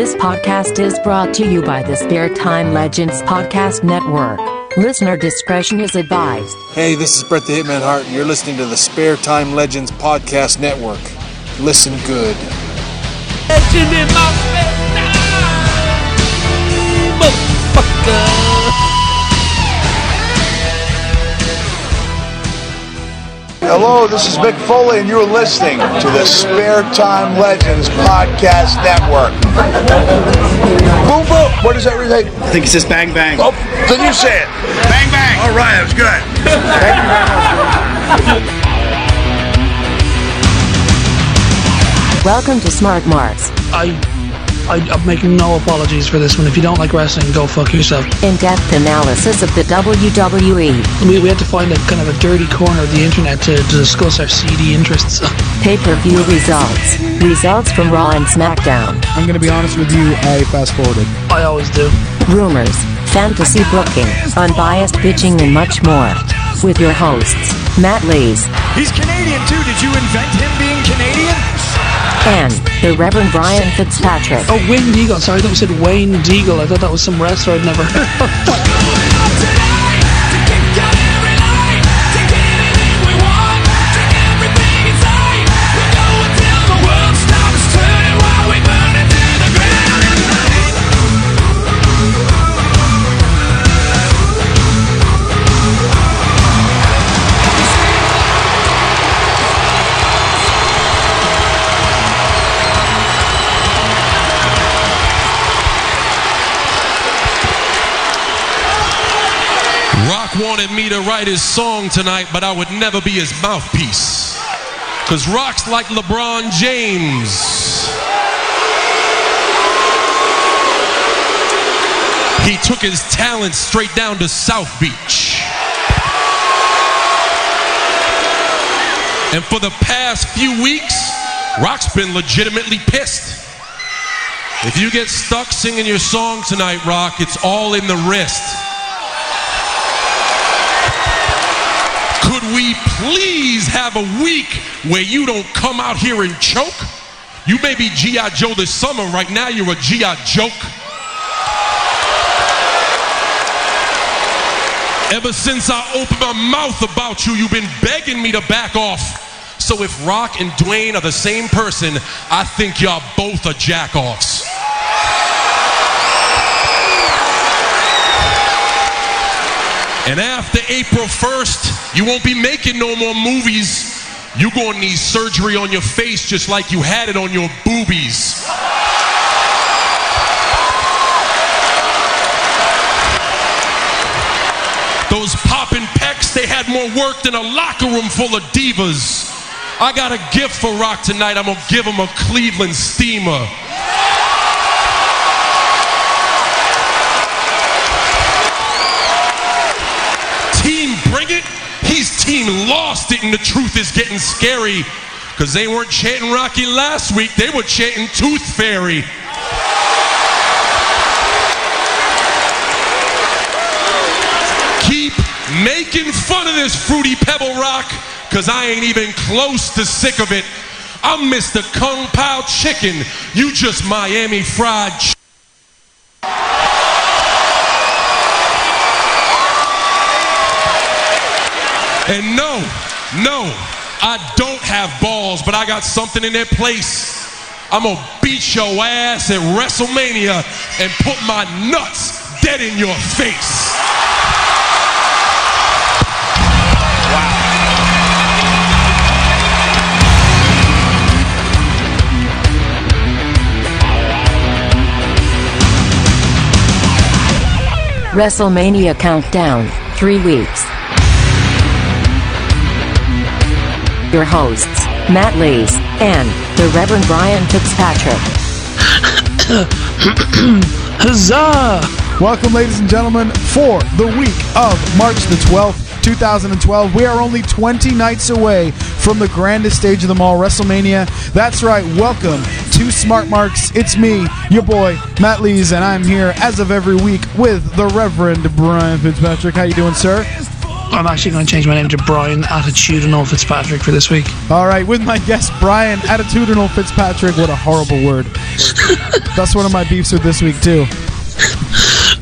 This podcast is brought to you by the Spare Time Legends Podcast Network. Listener discretion is advised. Hey, this is Bret the Hitman Hart, and you're listening to the Spare Time Legends Podcast Network. Listen good. Legend in my spare time, motherfucker. Hello, this is Mick Foley, and you're listening to the Spare Time Legends Podcast Network. Boom, boom. What does that relate? I think it says bang bang. Oh, then you say it. Bang bang. All right, that was good. Thank you very much. Welcome to Smart Marks, I, I, I'm making no apologies for this one. If you don't like wrestling, go fuck yourself. in depth analysis of the. WWE, We, we had to find a kind of a dirty corner of the internet to, to discuss our seedy interests. pay per view results, results from Raw and SmackDown, I'm gonna be honest with you, I fast forwarded. I always do. rumors, fantasy booking, unbiased bitching, and much more. With your hosts, Matt Lees He's Canadian too. Did you invent him being Canadian? And the Reverend Brian Fitzpatrick. Oh, Wayne Deagle. Sorry, I thought you said Wayne Deagle. I thought that was some wrestler I'd never heard of. wanted me to write his song tonight, but I would never be his mouthpiece. Because Rock's like LeBron James. He took his talent straight down to South Beach. And for the past few weeks, Rock's been legitimately pissed. If you get stuck singing your song tonight, Rock, it's all in the wrist. Please have a week where you don't come out here and choke? You may be G.I. Joe this summer, right now you're a G.I. joke. Ever since I opened my mouth about you, you've been begging me to back off. So if Rock and Dwayne are the same person, I think y'all both are jack offs. And after April 1st, you won't be making no more movies. You're going to need surgery on your face just like you had it on your boobies. Those popping pecs, they had more work than a locker room full of divas. I got a gift for Rock tonight. I'm going to give him a Cleveland steamer. Team Bring It, Team Lost It, and the truth is getting scary. Because they weren't chanting Rocky last week, they were chanting Tooth Fairy. Keep making fun of this Fruity Pebble Rock, because I ain't even close to sick of it. I'm Mr. Kung Pao Chicken, you just Miami Fried And no, no, I don't have balls, but I got something in their place. I'm gonna beat your ass at WrestleMania and put my nuts dead in your face. WrestleMania Countdown, 3 weeks. Your hosts, Matt Lees and the Reverend Brian Fitzpatrick. Huzzah! Welcome, ladies and gentlemen, for the week of March the 12th, 2012. We are only 20 nights away from the grandest stage of them all, WrestleMania. That's right, welcome to Smart Marks. It's me, your boy, Matt Lees, and I'm here as of every week with the Reverend Brian Fitzpatrick. How you doing, sir? I'm actually going to change my name to Brian Attitudinal Fitzpatrick for this week. All right, with my guest Brian Attitudinal Fitzpatrick. What a horrible word. That's one of my beefs with this week too.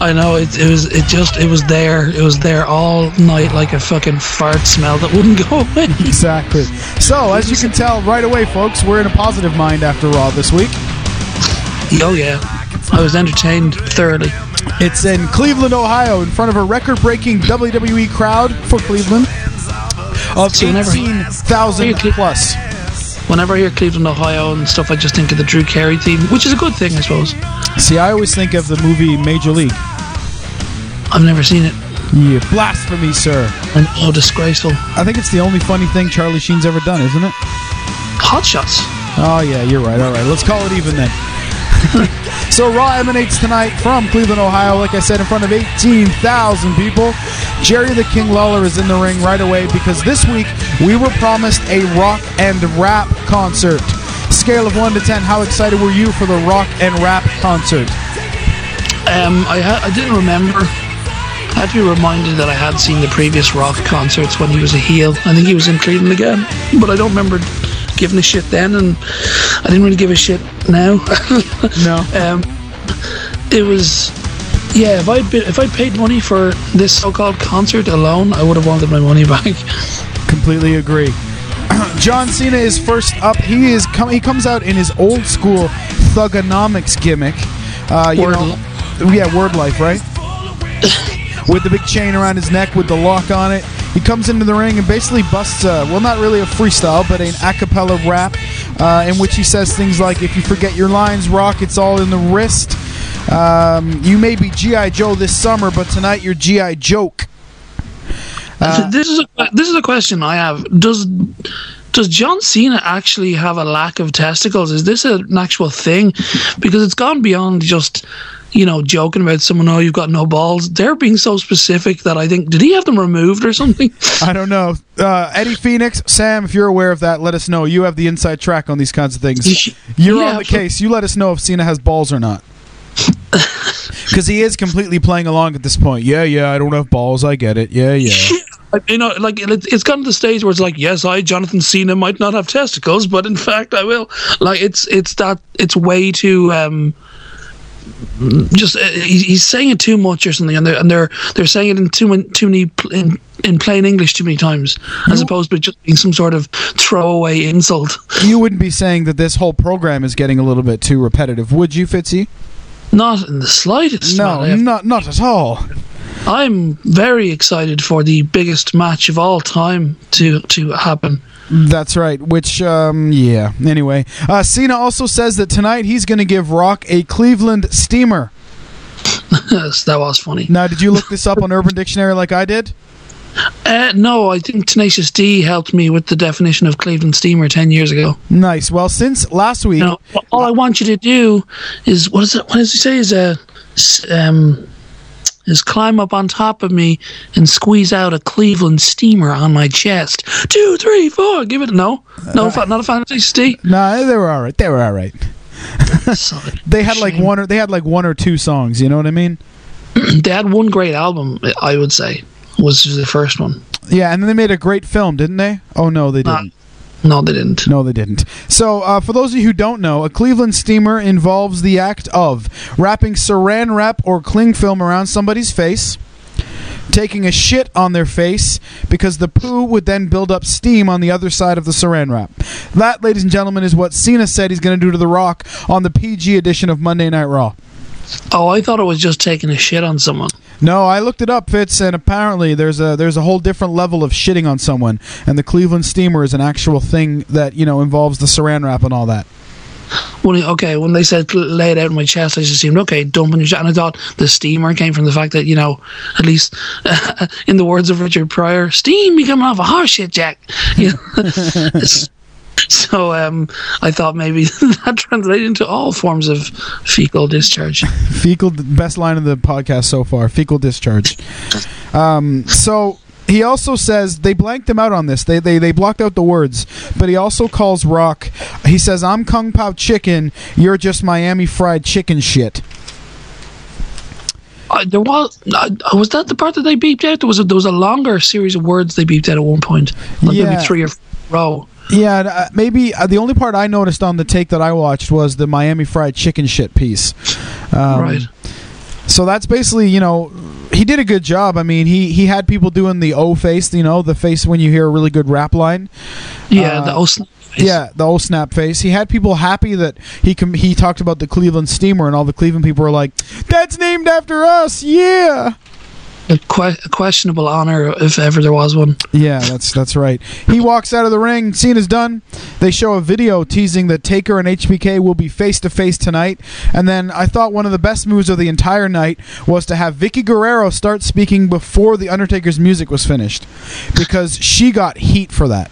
I know it, it was it just it was there it was there all night like a fucking fart smell that wouldn't go away. Exactly. So, as you can tell right away, folks, we're in a positive mind after Raw this week. Oh yeah, I was entertained thoroughly. It's in Cleveland, Ohio, in front of a record-breaking WWE crowd for Cleveland of whenever- 18,000 plus. Whenever I hear Cleveland, Ohio, and stuff, I just think of the Drew Carey theme, which is a good thing, I suppose. See, I always think of the movie Major League. I've never seen it. Yeah, blasphemy, sir. And oh, disgraceful. I think it's the only funny thing Charlie Sheen's ever done, isn't it? Hot shots. Oh, yeah, you're right. All right, let's call it even then. so Raw emanates tonight from Cleveland, Ohio. Like I said, in front of 18,000 people. Jerry the King Lawler is in the ring right away because this week we were promised a rock and rap concert. Scale of 1 to 10, how excited were you for the rock and rap concert? Um, I ha- I didn't remember. I had to be reminded that I had seen the previous rock concerts when he was a heel. I think he was in Cleveland again, but I don't remember giving a shit then, and I didn't really give a shit now. No. um, it was yeah. If I'd been, if I paid money for this so-called concert alone, I would have wanted my money back. Completely agree. John Cena is first up. He is com- he comes out in his old school thuganomics gimmick. Uh, you Word know, yeah, word life, right? with the big chain around his neck with the lock on it. He comes into the ring and basically busts, uh, well, not really a freestyle, but an a cappella rap uh, in which he says things like, If you forget your lines, rock, it's all in the wrist. Um, you may be G.I. Joe this summer, but tonight you're G.I. Joke. Uh, this is a, this is a question I have. Does does John Cena actually have a lack of testicles? Is this an actual thing? Because it's gone beyond just you know joking about someone. Oh, you've got no balls. They're being so specific that I think did he have them removed or something? I don't know. Uh, Eddie Phoenix, Sam, if you're aware of that, let us know. You have the inside track on these kinds of things. You're Yeah, on the case. You let us know if Cena has balls or not. Because he is completely playing along at this point. Yeah, yeah, I don't have balls. I get it. Yeah, yeah. You know, like it's gotten to the stage where it's like, yes, I, Jonathan Cena, might not have testicles, but in fact, I will. Like it's it's that it's way too um, just uh, he's, he's saying it too much or something, and they're and they're they're saying it in too many too many in, in plain English too many times, as opposed to just being some sort of throwaway insult. you wouldn't be saying that this whole program is getting a little bit too repetitive, would you, Fitzy? Not in the slightest. No, not not at all. I'm very excited for the biggest match of all time to to happen. That's right. Which, um, yeah. Anyway, uh, Cena also says that tonight he's going to give Rock a Cleveland steamer. yes, that was funny. Now, did you look this up on Urban Dictionary like I did? Uh, no, I think Tenacious D helped me with the definition of Cleveland Steamer ten years ago. Nice. Well, since last week, No, all I want you to do is what is it? What does he say? Is uh, um, is climb up on top of me and squeeze out a Cleveland steamer on my chest. Two, three, four. Give it no, no, fa- not a fantasy D. nah, they were all right. They were all right. They had like one or they had like one or two songs. You know what I mean? They had one great album. I would say was the first one. Yeah, and then they made a great film, didn't they? Oh no, they Uh, didn't. No, they didn't. No, they didn't. So, uh, for those of you who don't know, a Cleveland steamer involves the act of wrapping saran wrap or cling film around somebody's face, taking a shit on their face because the poo would then build up steam on the other side of the saran wrap. That, ladies and gentlemen, is what Cena said he's going to do to The Rock on the PG edition of Monday Night Raw. Oh, I thought it was just taking a shit on someone. No, I looked it up, Fitz, and apparently there's a there's a whole different level of shitting on someone, and the Cleveland steamer is an actual thing that you know involves the saran wrap and all that. When he- okay, when they said lay it out in my chest, I just assumed okay, dumping your shit, and I thought the steamer came from the fact that you know, at least in the words of Richard Pryor, steam be coming off a horse shit, Jack. You know? so um, I thought maybe that translated into all forms of fecal discharge. fecal best line of the podcast so far fecal discharge um, so he also says they blanked him out on this they, they they blocked out the words but he also calls rock he says i'm kung pao chicken you're just miami fried chicken shit Uh, there was uh, was that the part that they beeped out. There was a there was a longer series of words they beeped out at one point, like Yeah. maybe three or four row. Yeah, uh, maybe uh, the only part I noticed on the take that I watched was the Miami Fried Chicken shit piece. Um, right. So that's basically, you know, he did a good job. I mean, he he had people doing the O face, you know, the face when you hear a really good rap line. Yeah, uh, the Osn- Yeah, the old snap face. He had people happy that he com- he talked about the Cleveland Steamer, and all the Cleveland people were like, "That's named after us." Yeah. A, que- a questionable honor if ever there was one. Yeah, that's that's right. He walks out of the ring. Scene is done. They show a video teasing that Taker and HBK will be face to face tonight. And then I thought one of the best moves of the entire night was to have Vickie Guerrero start speaking before the Undertaker's music was finished, because she got heat for that.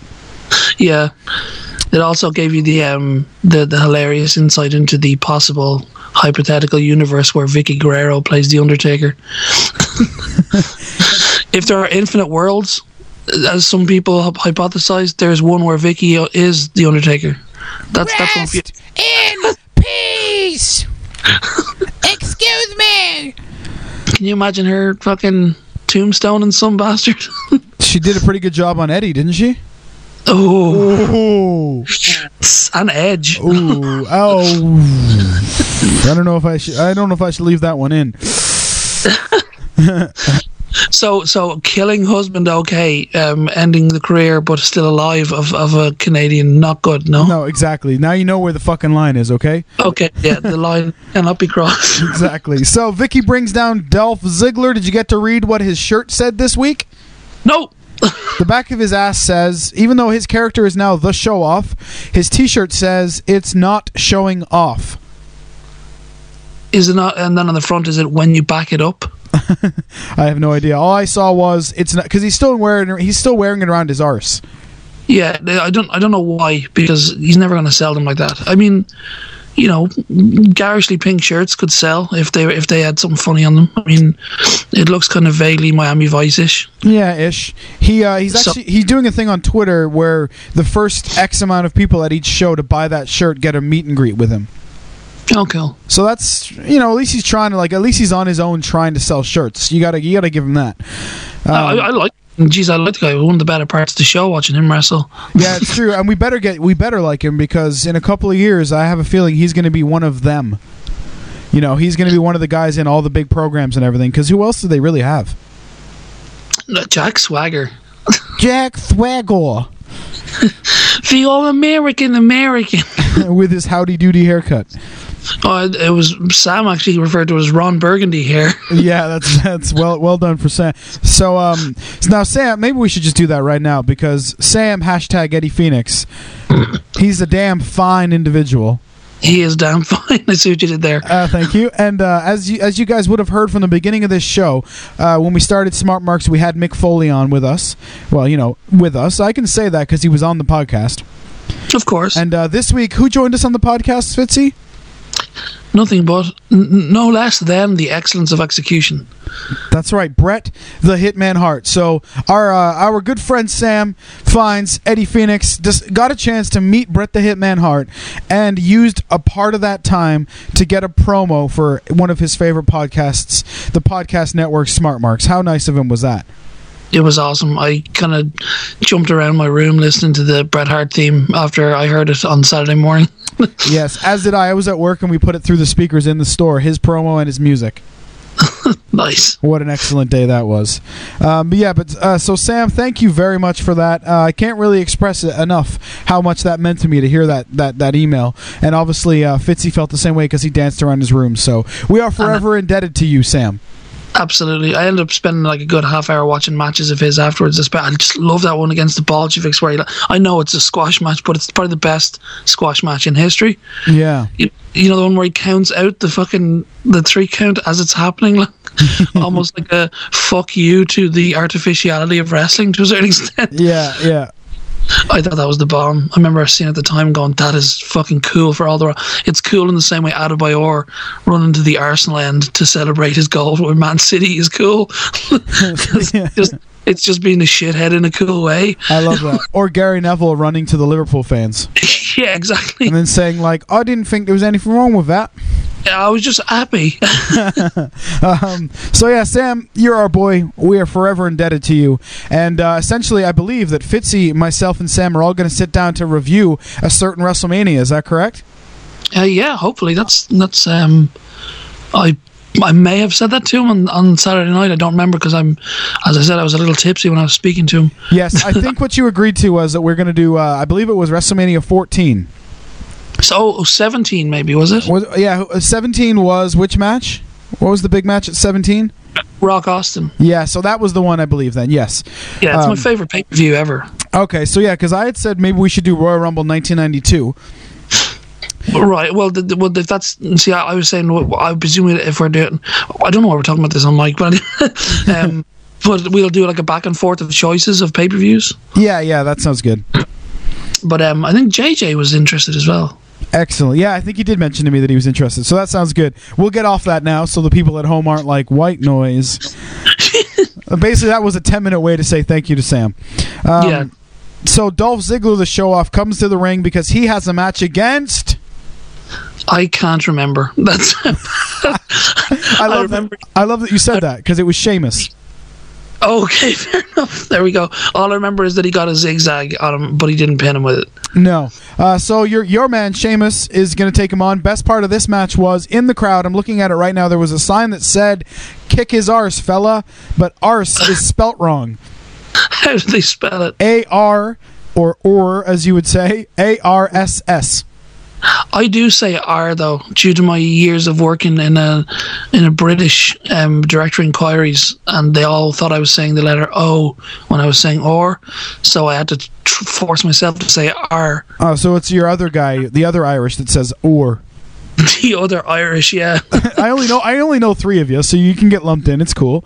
Yeah. It also gave you the um the, the hilarious insight into the possible hypothetical universe where Vickie Guerrero plays the Undertaker. if there are infinite worlds, as some people have hypothesized, there's one where Vickie is the Undertaker. That's that's one. Rest in peace. Excuse me. Can you imagine her fucking tombstone and some bastard? She did a pretty good job on Eddie, didn't she? Oh, an Edge. ooh, oh. I don't know if I should. I don't know if I should leave that one in. So so killing husband okay, um, ending the career but still alive of, of a Canadian not good. No. No, exactly. Now you know where the fucking line is. Okay. Okay, yeah, the line cannot be crossed. Exactly. So Vickie brings down Dolph Ziggler. Did you get to read what his shirt said this week? No. The back of his ass says, even though his character is now the show off, his T-shirt says it's not showing off. Is it not? And then on the front, is it when you back it up? I have no idea. All I saw was it's not because he's still wearing he's still wearing it around his arse. Yeah, I don't. I don't know why because he's never going to sell them like that. I mean, you know, garishly pink shirts could sell if they if they had something funny on them. I mean, it looks kind of vaguely Miami Vice ish. Yeah, ish. He uh, he's So- actually he's doing a thing on Twitter where the first X amount of people at each show to buy that shirt get a meet and greet with him. Oh, cool. So that's you know at least he's trying to like at least he's on his own trying to sell shirts. You gotta you gotta give him that. Um, I, I like. Geez, I like the guy. One of the better parts of the show watching him wrestle. yeah, it's true, and we better get we better like him because in a couple of years, I have a feeling he's going to be one of them. You know, he's going to be one of the guys in all the big programs and everything. Because who else do they really have? Jack Swagger, Jack Thwagor the all American American. with his howdy doody haircut. Oh, it was Sam actually referred to as Ron Burgundy here. Yeah, that's that's well well done for Sam. So um, so now Sam, maybe we should just do that right now because Sam hashtag Eddie Phoenix. He's a damn fine individual. He is damn fine. I see what you did there. Uh, thank you. And uh, as you as you guys would have heard from the beginning of this show, uh, when we started Smart Marks, we had Mick Foley on with us. Well, you know, with us. I can say that because he was on the podcast. Of course. And uh, this week, who joined us on the podcast, Fitzy? Nothing but n- no less than the excellence of execution. That's right, Bret the Hitman Hart. So our uh, our good friend Sam finds Eddie Phoenix just got a chance to meet Bret the Hitman Hart and used a part of that time to get a promo for one of his favorite podcasts, the podcast network Smart Marks. How nice of him was that? It was awesome. I kind of jumped around my room listening to the Bret Hart theme after I heard it on Saturday morning. yes, as did I. I was at work and we put it through the speakers in the store. His promo and his music. nice. What an excellent day that was. Um, but yeah, but uh, so Sam, thank you very much for that. Uh, I can't really express it enough how much that meant to me to hear that that that email. And obviously, uh, Fitzy felt the same way because he danced around his room. So we are forever indebted to you, Sam. Absolutely. I ended up spending like a good half hour watching matches of his afterwards. I just love that one against the Bolsheviks where he, I know it's a squash match, but it's probably the best squash match in history. Yeah. You, you know the one where he counts out the fucking the three count as it's happening, like almost like a fuck you to the artificiality of wrestling to a certain extent. Yeah, yeah. I thought that was the bomb. I remember seeing at the time going, "That is fucking cool." For all the, it's cool in the same way Adebayor running to the Arsenal end to celebrate his goal where Man City is cool. it's, just, it's just being a shithead in a cool way. I love that. or Gary Neville running to the Liverpool fans yeah, exactly. and then saying like, "I didn't think there was anything wrong with that." I was just happy. um, so yeah, Sam, you're our boy. We are forever indebted to you. And uh, essentially, I believe that Fitzy, myself, and Sam are all going to sit down to review a certain WrestleMania. Is that correct? Uh, yeah, hopefully that's that's. Um, I I may have said that to him on, on Saturday night. I don't remember because I'm, as I said, I was a little tipsy when I was speaking to him. Yes, I think what you agreed to was that we're going to do. Uh, I believe it was WrestleMania 14. So 17 maybe was it? Was, yeah, 17 was which match? What was the big match at 17? Rock Austin. Yeah, so that was the one I believe then. Yes. Yeah, it's Um, my favorite pay per view ever. Okay, so yeah, because I had said maybe we should do Royal Rumble 1992. Right. Well, the, the, well, if that's see, I, I was saying, I presume if we're doing, I don't know why we're talking about this on mic, but um, but we'll do like a back and forth of choices of pay per views. Yeah, yeah, that sounds good. But um, I think JJ was interested as well. Excellent. Yeah, I think he did mention to me that he was interested. So that sounds good. We'll get off that now so the people at home aren't like white noise. Basically, that was a 10 minute way to say thank you to Sam. Um, Yeah. So Dolph Ziggler, the show off, comes to the ring because he has a match against. I can't remember. That's I love, remember- That, I love that you said that because it was Sheamus. Okay. Fair enough. There we go. All I remember is that he got a zigzag on him, but he didn't pin him with it. No. Uh, so your your man Sheamus is going to take him on. Best part of this match was in the crowd. I'm looking at it right now. There was a sign that said "Kick his arse, fella," but arse is spelt wrong. How do they spell it? A R or or as you would say A R S S. I do say R though, due to my years of working in a in a British um, director inquiries, and they all thought I was saying the letter O when I was saying or, so I had to tr- force myself to say R. Oh, so it's your other guy, the other Irish that says or. The other Irish, yeah, I only know I only know three of you, so you can get lumped in. It's cool.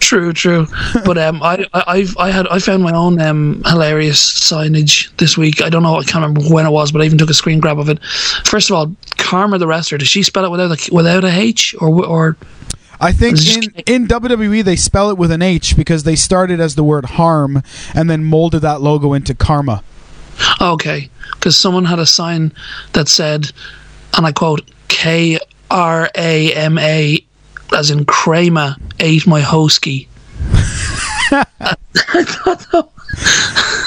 True, true. But um, I, I I've I had I found my own um hilarious signage this week. I don't know, I can't remember when it was, but I even took a screen grab of it. First of all, Karma the wrestler, does she spell it without a without a H or or? I think in, in WWE they spell it with an H because they started as the word harm and then molded that logo into karma. Okay, because someone had a sign that said, and I quote, K R A M A, as in Kramer ate my hosky.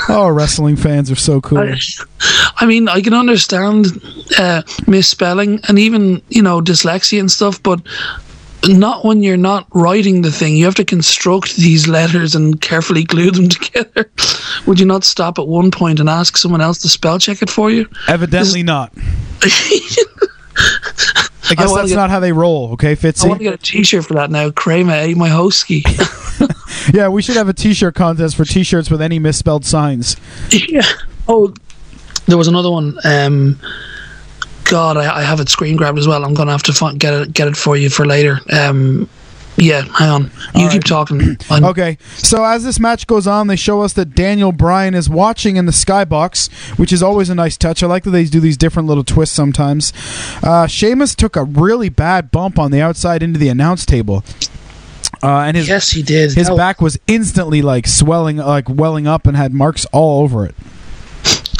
Oh, wrestling fans are so cool. I, I mean, I can understand uh, misspelling and even, you know, dyslexia and stuff, but not when you're not writing the thing. You have to construct these letters and carefully glue them together. Would you not stop at one point and ask someone else to spell check it for you? Evidently not. I guess wanna that's get- not how they roll, okay, Fitzy? I want to get a T-shirt for that now. Kramer ate my hosky. Yeah, we should have a T-shirt contest for T-shirts with any misspelled signs. yeah. Oh, there was another one. Um, God, I, I have it screen grabbed as well. I'm gonna have to find, get it get it for you for later. Um, yeah, hang on. You All keep right. talking. I'm- Okay, so as this match goes on, they show us that Daniel Bryan is watching in the skybox, which is always a nice touch. I like that they do these different little twists sometimes. Uh, Sheamus took a really bad bump on the outside into the announce table. Uh, and his Yes, he did. his back was instantly like swelling, like welling up, and had marks all over it.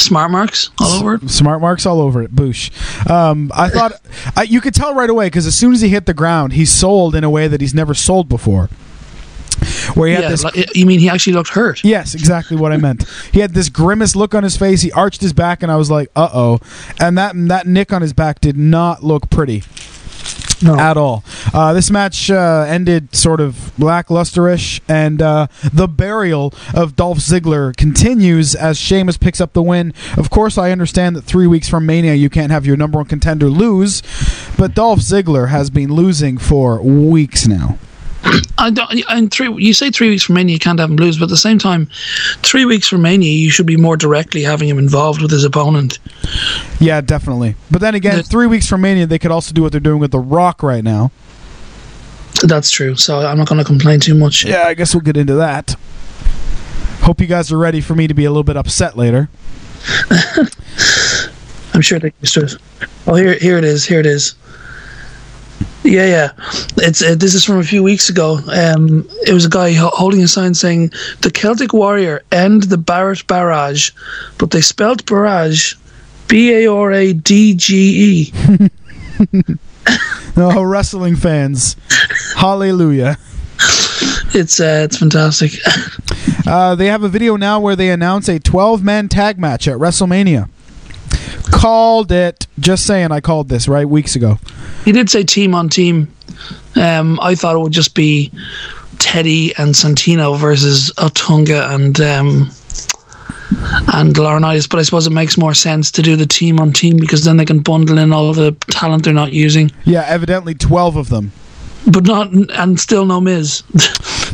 Smart marks all over it. Smart marks all over it. Boosh. Um, I thought I, you could tell right away because as soon as he hit the ground, he sold in a way that he's never sold before. Where he had Yeah, this. like, you mean he actually looked hurt? Yes, exactly what I meant. He had this grimace look on his face. He arched his back, and I was like, "Uh oh!" And that that nick on his back did not look pretty No. at all. Uh, this match uh, ended sort of lacklusterish, and uh, the burial of Dolph Ziggler continues as Sheamus picks up the win. Of course, I understand that three weeks from Mania, you can't have your number one contender lose, but Dolph Ziggler has been losing for weeks now. I don't. And three. You say three weeks from Mania, you can't have him lose, but at the same time, three weeks from Mania, you should be more directly having him involved with his opponent. Yeah, definitely. But then again, The- three weeks from Mania, they could also do what they're doing with The Rock right now. That's true. So I'm not going to complain too much. Yeah, I guess we'll get into that. Hope you guys are ready for me to be a little bit upset later. I'm sure they used to it. Oh, here, here it is. Here it is. Yeah, yeah. It's uh, this is from a few weeks ago. Um, it was a guy ho- holding a sign saying the Celtic Warrior end the Barrett barrage, but they spelled barrage, B A R A D G E. Oh, wrestling fans. Hallelujah. It's uh, it's fantastic. Uh, they have a video now where they announce a 12 man tag match at WrestleMania. Called it. Just saying, I called this, right? Weeks ago. He did say team on team. Um, I thought it would just be Teddy and Santino versus Otunga and um, and Laurinaitis, but I suppose it makes more sense to do the team on team because then they can bundle in all the talent they're not using, Yeah, evidently 12 of them. But not and still no Miz.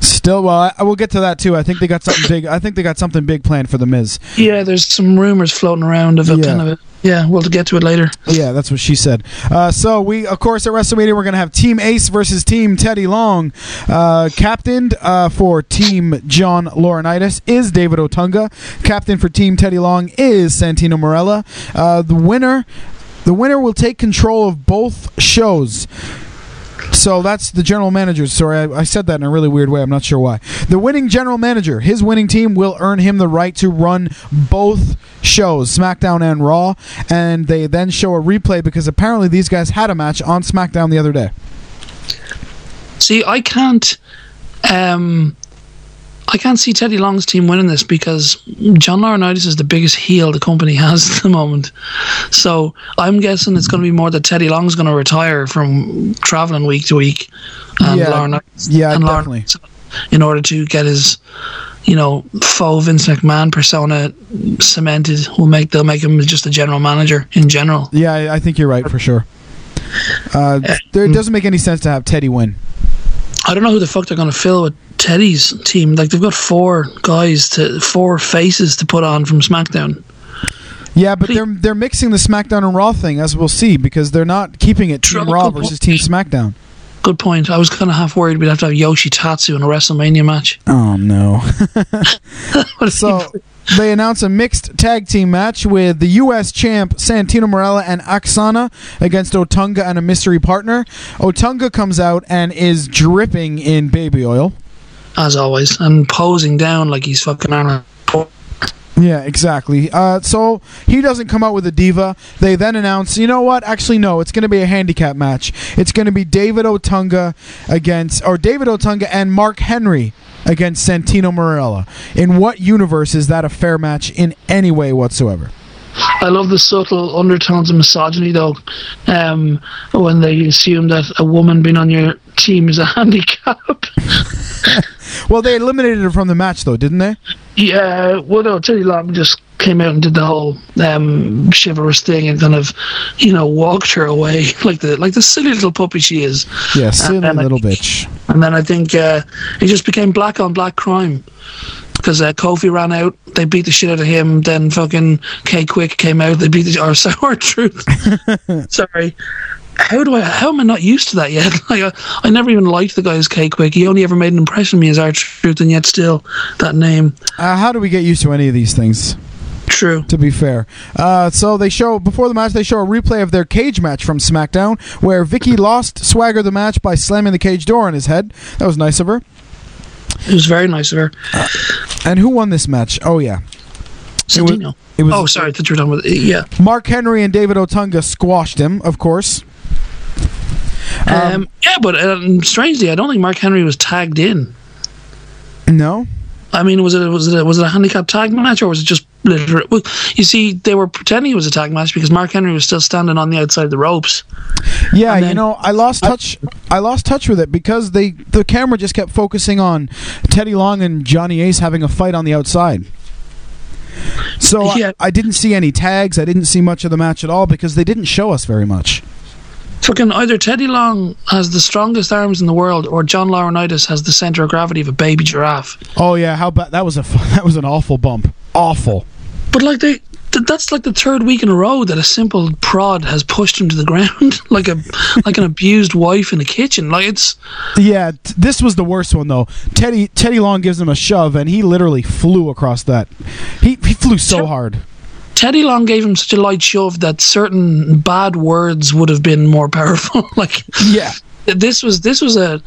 Still, well, I, I will get to that too. I think they got something big. I think they got something big planned for the Miz. yeah, there's some rumors floating around of a Yeah. kind of a yeah. We'll get to it later. Yeah, that's what she said. Uh, so we, of course, at WrestleMania we're gonna have Team Ace versus Team Teddy Long. Uh, captained uh, for Team John Laurinaitis is David Otunga. Captain for Team Teddy Long is Santino Marella. Uh, the winner, the winner will take control of both shows. So that's the general manager. Sorry, I, I said that in a really weird way. I'm not sure why. The winning general manager, his winning team will earn him the right to run both shows, SmackDown and Raw, and they then show a replay because apparently these guys had a match on SmackDown the other day. See, I can't. Um, I can't see Teddy Long's team winning this because John Laurinaitis is the biggest heel the company has at the moment. So I'm guessing it's going to be more that Teddy Long's going to retire from traveling week to week, and Yeah, Laurinaitis, yeah, and definitely. Laurinaitis in order to get his, you know, faux Vince McMahon persona cemented. Will make they'll make him just a general manager in general. Yeah, I, I think you're right for sure. Uh, there, it doesn't make any sense to have Teddy win. I don't know who the fuck they're going to fill with Teddy's team. Like they've got four guys to four faces to put on from SmackDown. Yeah, but they're they're mixing the SmackDown and Raw thing as we'll see because they're not keeping it Team Raw versus. Team SmackDown. Good point. I was kind of half worried we'd have to have Yoshi Tatsu in a WrestleMania match. Oh no. so they announce a mixed tag team match with the U.S. champ Santino Marella and Aksana against Otunga and a mystery partner. Otunga comes out and is dripping in baby oil. As always, and posing down like he's fucking Arnold. Yeah, exactly. Uh, so he doesn't come out with a diva. They then announce, you know what? Actually, no. It's going to be a handicap match. It's going to be David Otunga against, or David Otunga and Mark Henry against Santino Marella. In what universe is that a fair match in any way whatsoever? I love the subtle undertones of misogyny, though. Um, when they assume that a woman being on your team is a handicap. Well, they eliminated her from the match, though, didn't they? yeah, well, no, Teddy Long just came out and did the whole um, chivalrous thing and kind of, you know, walked her away like the like the silly little puppy she is. Yeah, silly I little think- bitch. And then I think uh, it just became black on black crime. Because uh, Kofi ran out, they beat the shit out of him. Then fucking K-Kwik came out, they beat the or Sour Truth. Sorry, how do I? How am I not used to that yet? Like I, I never even liked the guy as K-Kwik. He only ever made an impression on me as R-Truth, and yet still that name. Uh, how do we get used to any of these things? True. To be fair, uh, so they show before the match they show a replay of their cage match from SmackDown where Vickie lost Swagger the match by slamming the cage door on his head. That was nice of her. It was very nice of her. And who won this match? Oh yeah, It was- it was- oh, sorry, thought you were done with it. Yeah. Mark Henry and David Otunga squashed him, of course. Um, yeah, but um, strangely, I don't think Mark Henry was tagged in. No, I mean, was it was it a, was it a handicap tag match or was it just literally? Well, you see, they were pretending it was a tag match because Mark Henry was still standing on the outside of the ropes. Yeah, And you know, I lost touch. I lost touch with it because they the camera just kept focusing on Teddy Long and Johnny Ace having a fight on the outside. So I- Yeah. I, didn't see any tags. I didn't see much of the match at all because they didn't show us very much. Fucking either Teddy Long has the strongest arms in the world, or John Laurinaitis has the center of gravity of a baby giraffe. Oh yeah, how bad that was a that was an awful bump. Awful. But like they. th- That's like the third week in a row that a simple prod has pushed him to the ground, like a like an abused wife in the kitchen. Like it's Yeah, t- this was the worst one though. Teddy Teddy Long gives him a shove and he literally flew across that. He he flew so Sure. hard. Teddy Long gave him such a light shove that certain bad words would have been more powerful. like Yeah. this was this was a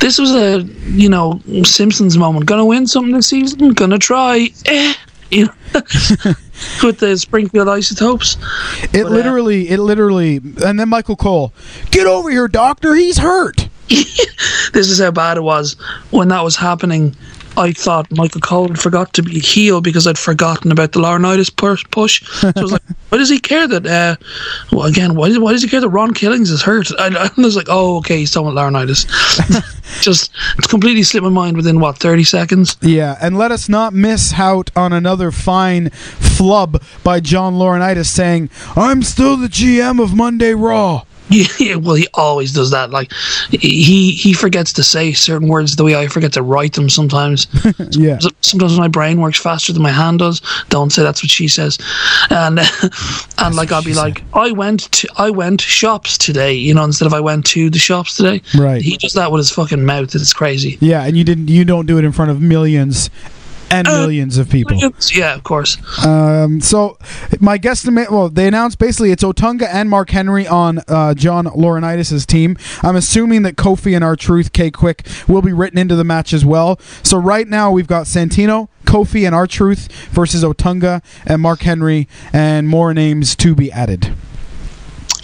this was a you know Simpsons moment. Gonna win something this season. Gonna try. Eh. you know, with the Springfield Isotopes. It But, uh, literally, it literally, and then Michael Cole, get over here, doctor, he's hurt. this is how bad it was when that was happening. I thought Michael Cole had forgot to be heel because I'd forgotten about the Laurinaitis push. push. So I was like, why does he care that? Uh, well, again, why, why does he care that Ron Killings is hurt? I, I was like, oh, okay, he's talking about Laurinaitis. Just completely slipped my mind within what thirty seconds. Yeah, and let us not miss out on another fine flub by John Laurinaitis saying, I'm still the GM of Monday Raw. Yeah, well, he always does that. Like he he forgets to say certain words the way I forget to write them sometimes. Yeah. Sometimes my brain works faster than my hand does. Don't say that's what she says. And and like I'll be like, I went to I went shops today, you know, instead of I went to the shops today. Right. He does that with his fucking mouth. It's crazy. Yeah, and you didn't you don't do it in front of millions and Uh, millions of people. Yeah, of course. Um, so my guesstimate, well, they announced basically it's Otunga and Mark Henry on uh, John Laurinaitis' team. I'm assuming that Kofi and our Truth K-Kwik will be written into the match as well. So right now we've got Santino, Kofi, and R-Truth versus Otunga and Mark Henry, and more names to be added.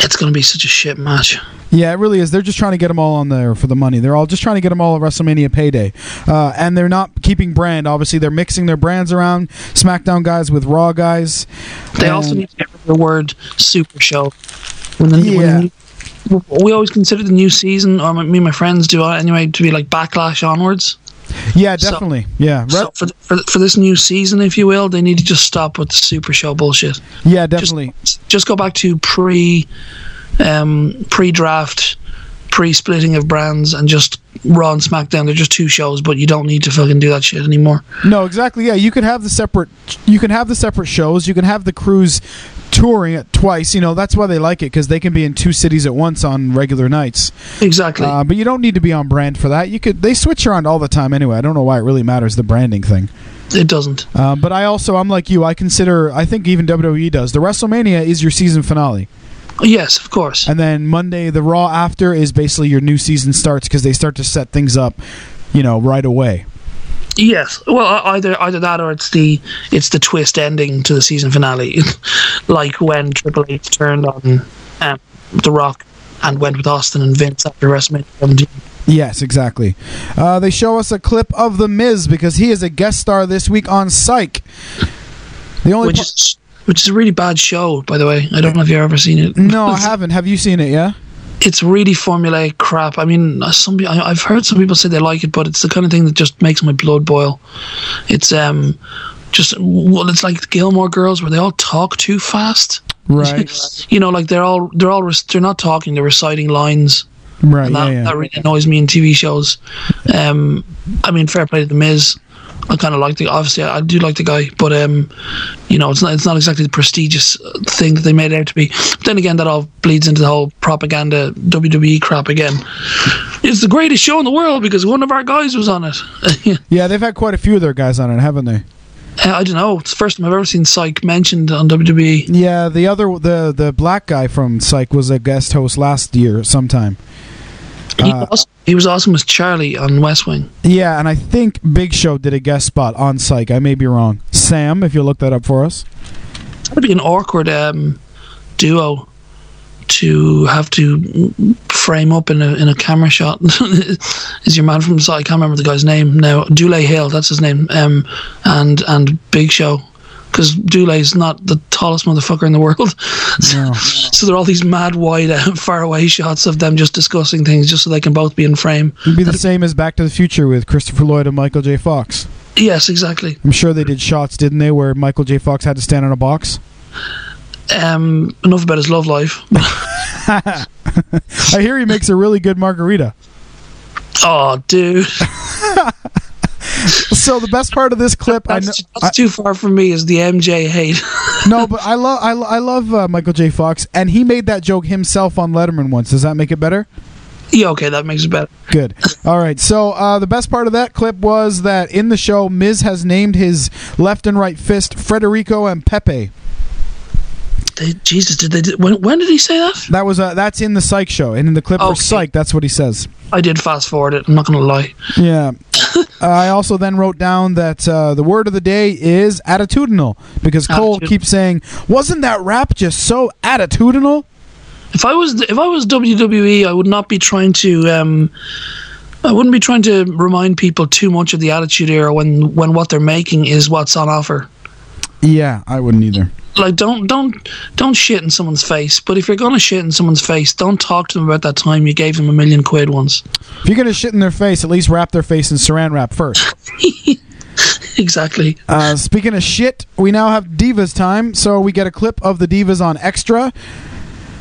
It's gonna be such a shit match. Yeah, it really is. They're just trying to get them all on there for the money. They're all just trying to get them all at WrestleMania payday, uh, and they're not keeping brand. Obviously, they're mixing their brands around. SmackDown guys with Raw guys. They also need to get rid of the word super show. When the, when Yeah. the we always consider the new season, or me and my friends do anyway, to be like backlash onwards. Yeah, So- definitely. yeah, Re- So for, for for this new season, if you will, they need to just stop with the super show bullshit. yeah, definitely. Just, just go back to pre, um, pre-draft, pre-splitting of brands, and just Raw and SmackDown. They're just two shows, but you don't need to fucking do that shit anymore. No, exactly. Yeah, you can have the separate. You can have the separate shows. You can have the crews touring it twice. You know that's why they like it because they can be in two cities at once on regular nights. Exactly. Uh, but you don't need to be on brand for that. You could. They switch around all the time anyway. I don't know why it really matters the branding thing. it doesn't. Uh, but I also I'm like you. I consider. I think even WWE does. The WrestleMania is your season finale, Yes, of course. and then Monday the Raw after is basically your new season starts because they start to set things up. You know, right away. Yes. Well, either either that or it's the it's the twist ending to the season finale, like when Triple H turned on um, The Rock and went with Austin and Vince after WrestleMania 17. Yes, exactly. Uh, they show us a clip of The Miz because he is a guest star this week on Psych. The only which po- is which is a really bad show, by the way. I don't know if you've ever seen it. no, I haven't. Have you seen it? Yeah. It's really formulaic crap. I mean, uh, some I- I've heard some people say they like it, but it's the kind of thing that just makes my blood boil. It's um, just well, it's like Gilmore Girls where they all talk too fast. Right. you know, like they're all they're all they're not talking, they're reciting lines. Right. and that, yeah. that really annoys me in TV shows. Um, I mean, fair play to the Miz. I kind of like the obviously I, do like the guy, but um, you know, it's not it's not exactly the prestigious uh, thing that they made it out to be. But then again, that all bleeds into the whole propaganda WWE crap again. It's the greatest show in the world because one of our guys was on it. Yeah, they've had quite a few of their guys on it, haven't they? Uh, I don't know. It's the first time I've ever seen Psych mentioned on. WWE. Yeah, the other the the black guy from Psych was a guest host last year sometime. He, Uh, was, he was awesome as Charlie on West Wing. Yeah, and I think Big Show did a guest spot on Psych. I may be wrong. Sam, if you look that up for us. That'd be an awkward um, duo to have to frame up in a in a camera shot. Is your man from Psych? I can't remember the guy's name now. Dule Hill, that's his name. Um, and and Big Show, because Dule's not the tallest motherfucker in the world. No. so there are all these mad wide, uh, far away shots of them just discussing things, just so they can both be in frame. It'd be the same as Back to the Future with Christopher Lloyd and Michael J. Fox. Yes, exactly. I'm sure they did shots, didn't they, where Michael J. Fox had to stand on a box? Um, enough about his love life. I hear he makes a really good margarita. oh, dude. So the best part of this clip, I know, That's, that's too far from me. Is the MJ hate? no, but I love I, I love uh, Michael J. Fox, and he made that joke himself on Letterman once. Does that make it better? yeah, okay, that makes it better. Good. All right. So uh, the best part of that clip was that in the show, Miz has named his left and right fist Federico and Pepe. They, Jesus, did they? When, when did he say that? That was uh, that's in the Psych show, and in the clip for Okay. Psych, that's what he says. I did fast forward it. I'm not gonna lie. Yeah. I also then wrote down that uh, the word of the day is attitudinal because Cole Attitude. keeps saying, "Wasn't that rap just so attitudinal?" If I was if I was WWE, I would not be trying to. Um, I wouldn't be trying to remind people too much of the Attitude Era when when what they're making is what's on offer. Yeah, I wouldn't either. Like don't don't don't shit in someone's face. But if you're gonna shit in someone's face, don't talk to them about that time you gave them a million quid once. If you're gonna shit in their face, at least wrap their face in Saran wrap first. exactly. Uh, speaking of shit, we now have Divas time, so we get a clip of the Divas on Extra.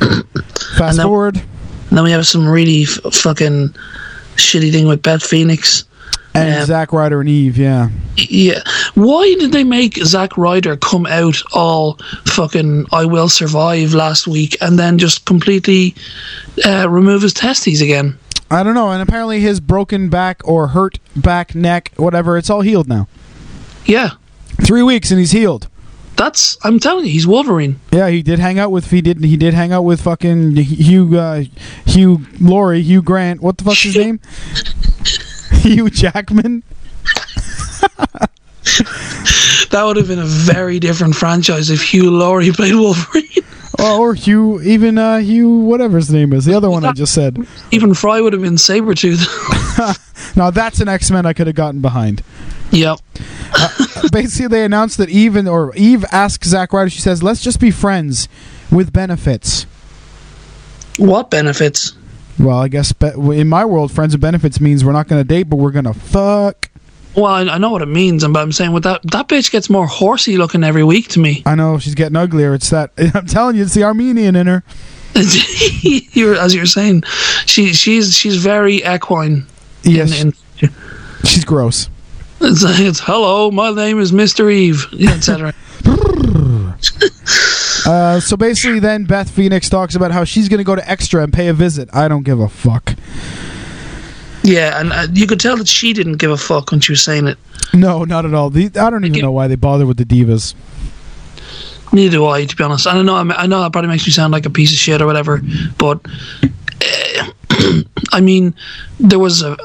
Fast then- forward, And then we have some really f- fucking shitty thing with Beth Phoenix. And Yeah. Zack Ryder and Eve. Yeah, Yeah. Why did they make Zack Ryder come out all fucking I will survive last week and then just completely uh, remove his testes again? I don't know. And apparently, his broken back or hurt back, neck, whatever, it's all healed now. Yeah. Three weeks and he's healed. That's I'm telling you, he's Wolverine. Yeah, he did hang out with he did he did hang out with fucking Hugh uh, Hugh Laurie Hugh Grant. What the fuck's his name? Hugh Jackman. That would have been a very different franchise if Hugh Laurie played Wolverine. Oh, or Hugh, even uh, Hugh, whatever his name is, the other one I just said. Even Fry would have been Sabretooth. Now that's an X Men I could have gotten behind. yep. Basically, they announced that Eve and, or Eve asks Zack Ryder. She says, "Let's just be friends with benefits." What benefits? Well, I guess be- in my world, friends with benefits means we're not going to date, but we're going to fuck. Well, I, I know what it means, but I'm saying with that that bitch gets more horsey looking every week to me. I know she's getting uglier. It's that I'm telling you, it's the Armenian in her. you're, as you're saying, she she's she's very equine. Yes, In, in, she's gross. it's, it's hello, my name is Mister Eve, etc. Uh, so basically, then Beth Phoenix talks about how she's going to go to Extra and pay a visit. I don't give a fuck. yeah, and uh, you could tell that she didn't give a fuck when she was saying it. No, not at all. The, I don't even know why they bother with the divas. Neither do I, to be honest. I don't know. I, know that probably makes me sound like a piece of shit or whatever, but uh, I mean, there was a.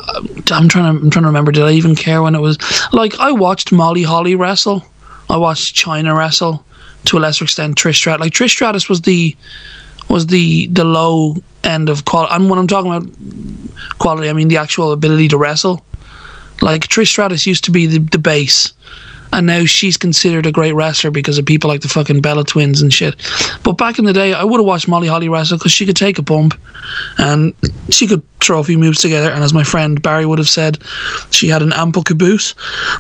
I'm trying to. I'm trying to remember. Did I even care when it was? Like I watched Molly Holly wrestle. I watched Chyna wrestle to a lesser extent. Trish Stratus. Like Trish Stratus was the was the the low end of quality. And when I'm talking about quality, I mean the actual ability to wrestle. Like Trish Stratus used to be the, the base, and now she's considered a great wrestler because of people like the fucking Bella Twins and shit. But back in the day, I would have watched Molly Holly wrestle because she could take a bump, and she could throw a few moves together. And as my friend Barry would have said, she had an ample caboose.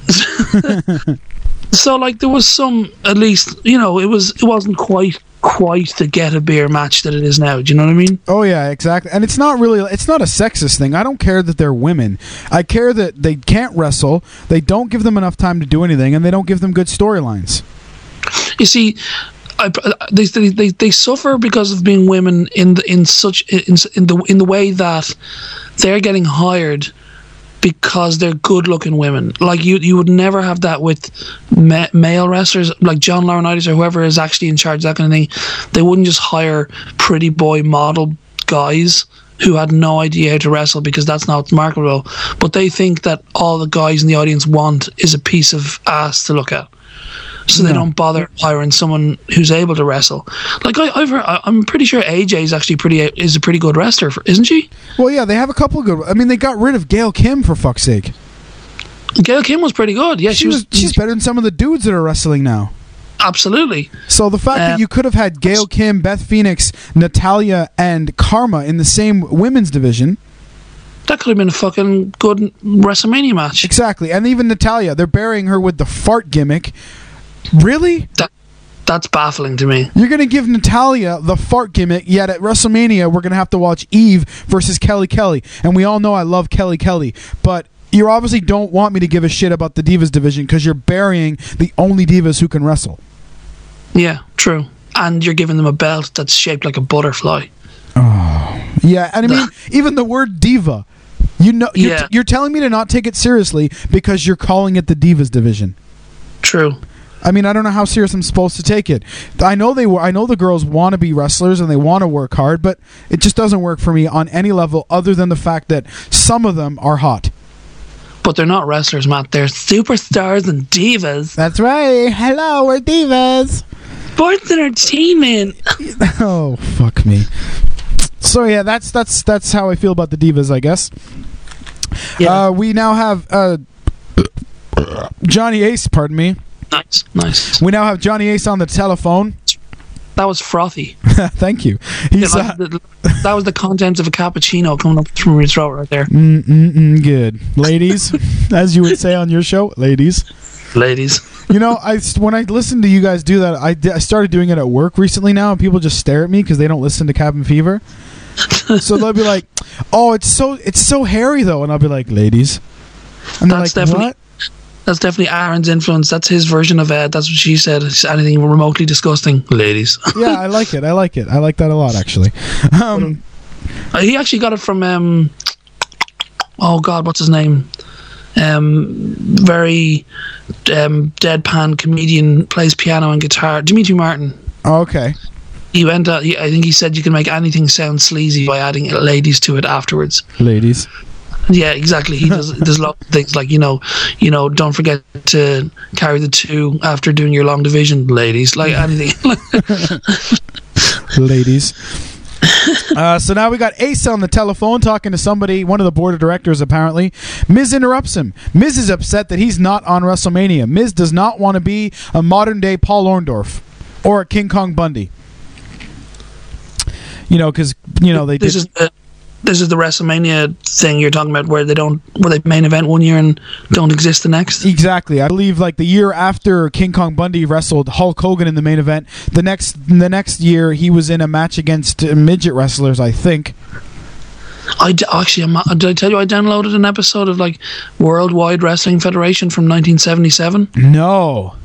so like there was some at least you know it was it wasn't quite quite the get a beer match that it is now. Do you know what I mean? Oh yeah, exactly. And it's not really it's not a sexist thing. I don't care that they're women. I care that they can't wrestle, they don't give them enough time to do anything and they don't give them good storylines. You see, I, they, they, they, they suffer because of being women in the, in such in, in the in the way that they're getting hired because they're good looking women. Like you you would never have that with ma- male wrestlers like John Laurinaitis or whoever is actually in charge of that kind of thing. They wouldn't just hire pretty boy model guys who had no idea how to wrestle because that's not marketable. But they think that all the guys in the audience want is a piece of ass to look at so they don't bother hiring someone who's able to wrestle. Like I, I've heard, I'm pretty sure AJ is actually pretty is a pretty good wrestler, for, isn't she? Well, yeah, they have a couple of good I mean, they got rid of Gail Kim for fuck's sake. Gail Kim was pretty good. Yeah, she, She was she's better than some of the dudes that are wrestling now. absolutely. So the fact Uh, that you could have had Gail Kim, Beth Phoenix, Natalya, and Karma in the same women's division, That could have been a fucking good WrestleMania match. exactly, and even Natalya, they're burying her with the fart gimmick. Really? That that's baffling to me. You're gonna give Natalya the fart gimmick, yet at WrestleMania we're gonna have to watch Eve versus Kelly Kelly, and we all know I love Kelly Kelly, but you obviously don't want me to give a shit about the Divas division because you're burying the only Divas who can wrestle. Yeah, true. And you're giving them a belt that's shaped like a butterfly. Oh. Yeah, and I mean even the word diva, you know, you're, Yeah. you're telling me to not take it seriously because you're calling it the Divas division. True. I mean, I don't know how serious I'm supposed to take it. I know they were. I know the girls want to be wrestlers and they want to work hard, but it just doesn't work for me on any level other than the fact that some of them are hot. but they're not wrestlers, Matt. They're superstars and divas. That's right. Hello, we're divas. Sports entertainment. oh fuck me. So yeah, that's that's that's how I feel about the divas, I guess. Yeah. Uh, we now have uh, Johnny Ace. Pardon me. Nice, nice. We now have Johnny Ace on the telephone. That was frothy. Thank you. He's Yeah, uh, that was the contents of a cappuccino coming up through your throat right there, mm, mm, mm, good, ladies, as you would say on your show, ladies. ladies. You know, I when I listen to you guys do that, I, I started doing it at work recently now, and people just stare at me because they don't listen to Cabin Fever. so they'll be like, "Oh, it's so it's so hairy though," and I'll be like, "Ladies," and they're That's like, definitely "What?" That's definitely Aaron's influence. That's his version of uh, that's what she said. It's anything remotely disgusting, ladies. yeah, I like it. I like it. I like that a lot, actually. Um, he actually got it from um, oh God, what's his name? Um, very um, deadpan comedian plays piano and guitar. Demetri Martin. okay. He went. Uh, he, I think he said you can make anything sound sleazy by adding ladies to it afterwards. Ladies. Yeah, exactly. He does. There's a lot of things like you know, you know, don't forget to carry the two after doing your long division, ladies. Like anything. ladies. Uh, so now we got Ace on the telephone talking to somebody, one of the board of directors apparently. Miz interrupts him. Miz is upset that he's not on WrestleMania. Miz does not want to be a modern day Paul Orndorff or a King Kong Bundy. You know, because you know they this did. is the, this is the WrestleMania thing you're talking about, where they don't, where they main event one year and don't exist the next. Exactly. I believe like the year after King Kong Bundy wrestled Hulk Hogan in the main event, the next the next year he was in a match against midget wrestlers, I think. I d- actually, I'm, did I tell you I downloaded an episode of like Worldwide Wrestling Federation from 1977, No.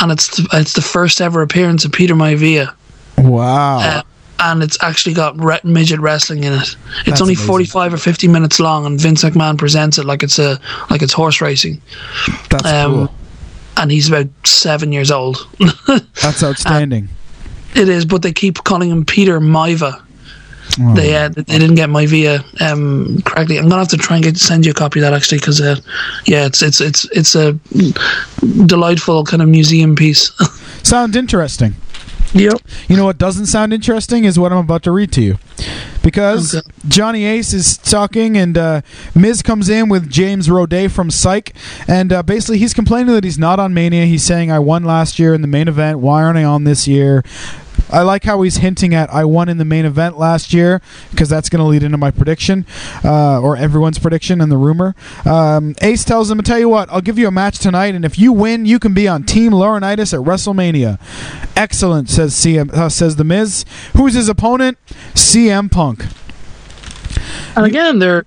and it's the, it's the first ever appearance of Peter Maivia. Wow. Uh, and it's actually got re- midget wrestling in it. It's That's only 45 or 50 minutes long, and Vince McMahon presents it like it's a like it's horse racing. That's um, cool. And he's about seven years old. That's outstanding. it is, but they keep calling him Peter Maiva. Oh. They uh, they didn't get Maivia um, correctly. I'm gonna have to try and get send you a copy of that actually, because uh, yeah, it's it's it's it's a delightful kind of museum piece. Sounds interesting. Yep. You know what doesn't sound interesting is what I'm about to read to you. Because Okay. Johnny Ace is talking, and uh, Miz comes in with James Roday from Psych, and uh, basically he's complaining that he's not on Mania. He's saying, "I won last year in the main event. Why aren't I on this year?" I like how he's hinting at I won in the main event last year because that's going to lead into my prediction uh, or everyone's prediction and the rumor. Um, Ace tells him, "I tell you what, I'll give you a match tonight, and if you win, you can be on Team Laurinaitis at WrestleMania." Excellent, says CM, uh, says the Miz. Who's his opponent? CM Punk. And again, they're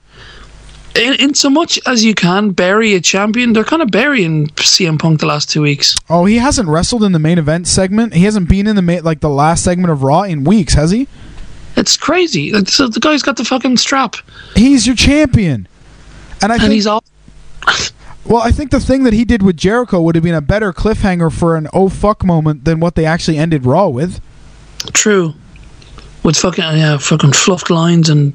in, in so much as you can bury a champion. They're kind of burying CM Punk the last two weeks. Oh, he hasn't wrestled in the main event segment. He hasn't been in the ma- like the last segment of Raw in weeks, has he? It's crazy. Like, So the guy's got the fucking strap, He's your champion, and I and think he's all. Well, I think the thing that he did with Jericho would have been a better cliffhanger for an oh fuck moment than what they actually ended Raw with. True. With fucking yeah, fucking fluffed lines and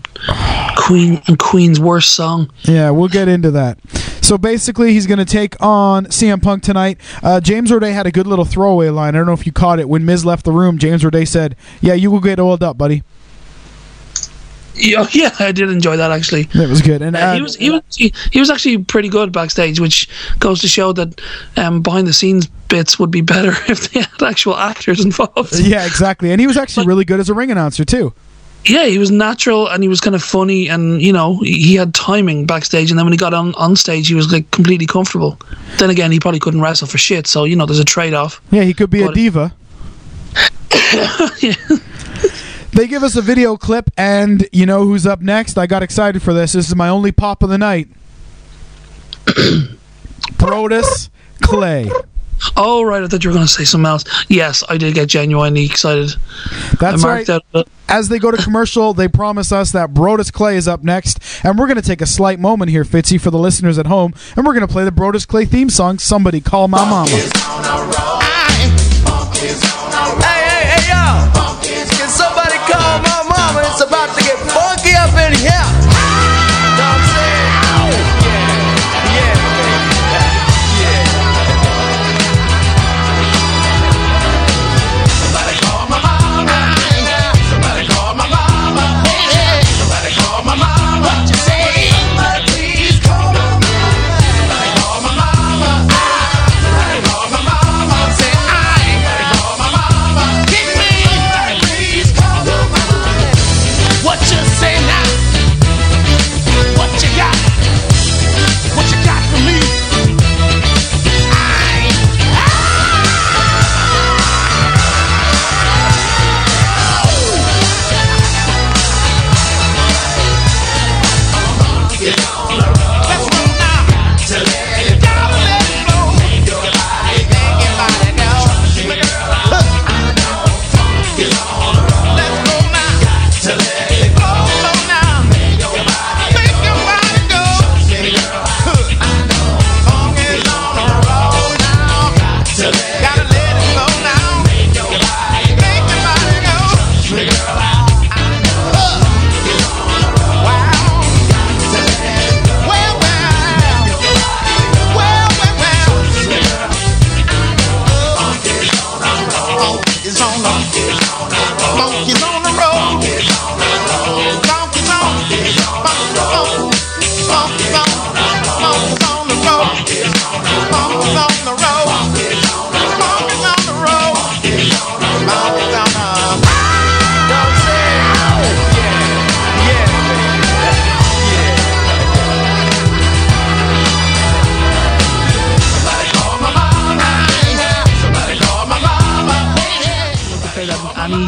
Queen and Queen's worst song. Yeah, we'll get into that. So basically, he's going to take on CM Punk tonight. Uh, James Roday had a good little throwaway line. I don't know if you caught it. When Miz left the room, James Roday said, "Yeah, you will get oiled up, buddy." Yeah, yeah, I did enjoy that actually. That was good. And Uh, he was he was he, he was actually pretty good backstage, which goes to show that um, behind the scenes bits would be better if they had actual actors involved. yeah, exactly. And he was actually really good as a ring announcer too. Yeah, he was natural and he was kind of funny, and you know he had timing backstage. And then when he got on on stage, he was like completely comfortable. Then again, he probably couldn't wrestle for shit, so you know there's a trade off. Yeah, he could be a diva. yeah. They give us a video clip, and you know who's up next? I got excited for this. This is my only pop of the night. Brodus Clay. Oh right, I thought you were going to say something else. Yes, I did get genuinely excited. That's right. marked out. As they go to commercial, they promise us that Brodus Clay is up next, and we're going to take a slight moment here, Fitzy, for the listeners at home, and we're going to play the Brodus Clay theme song. Somebody call my mama. It's about to get funky up in here.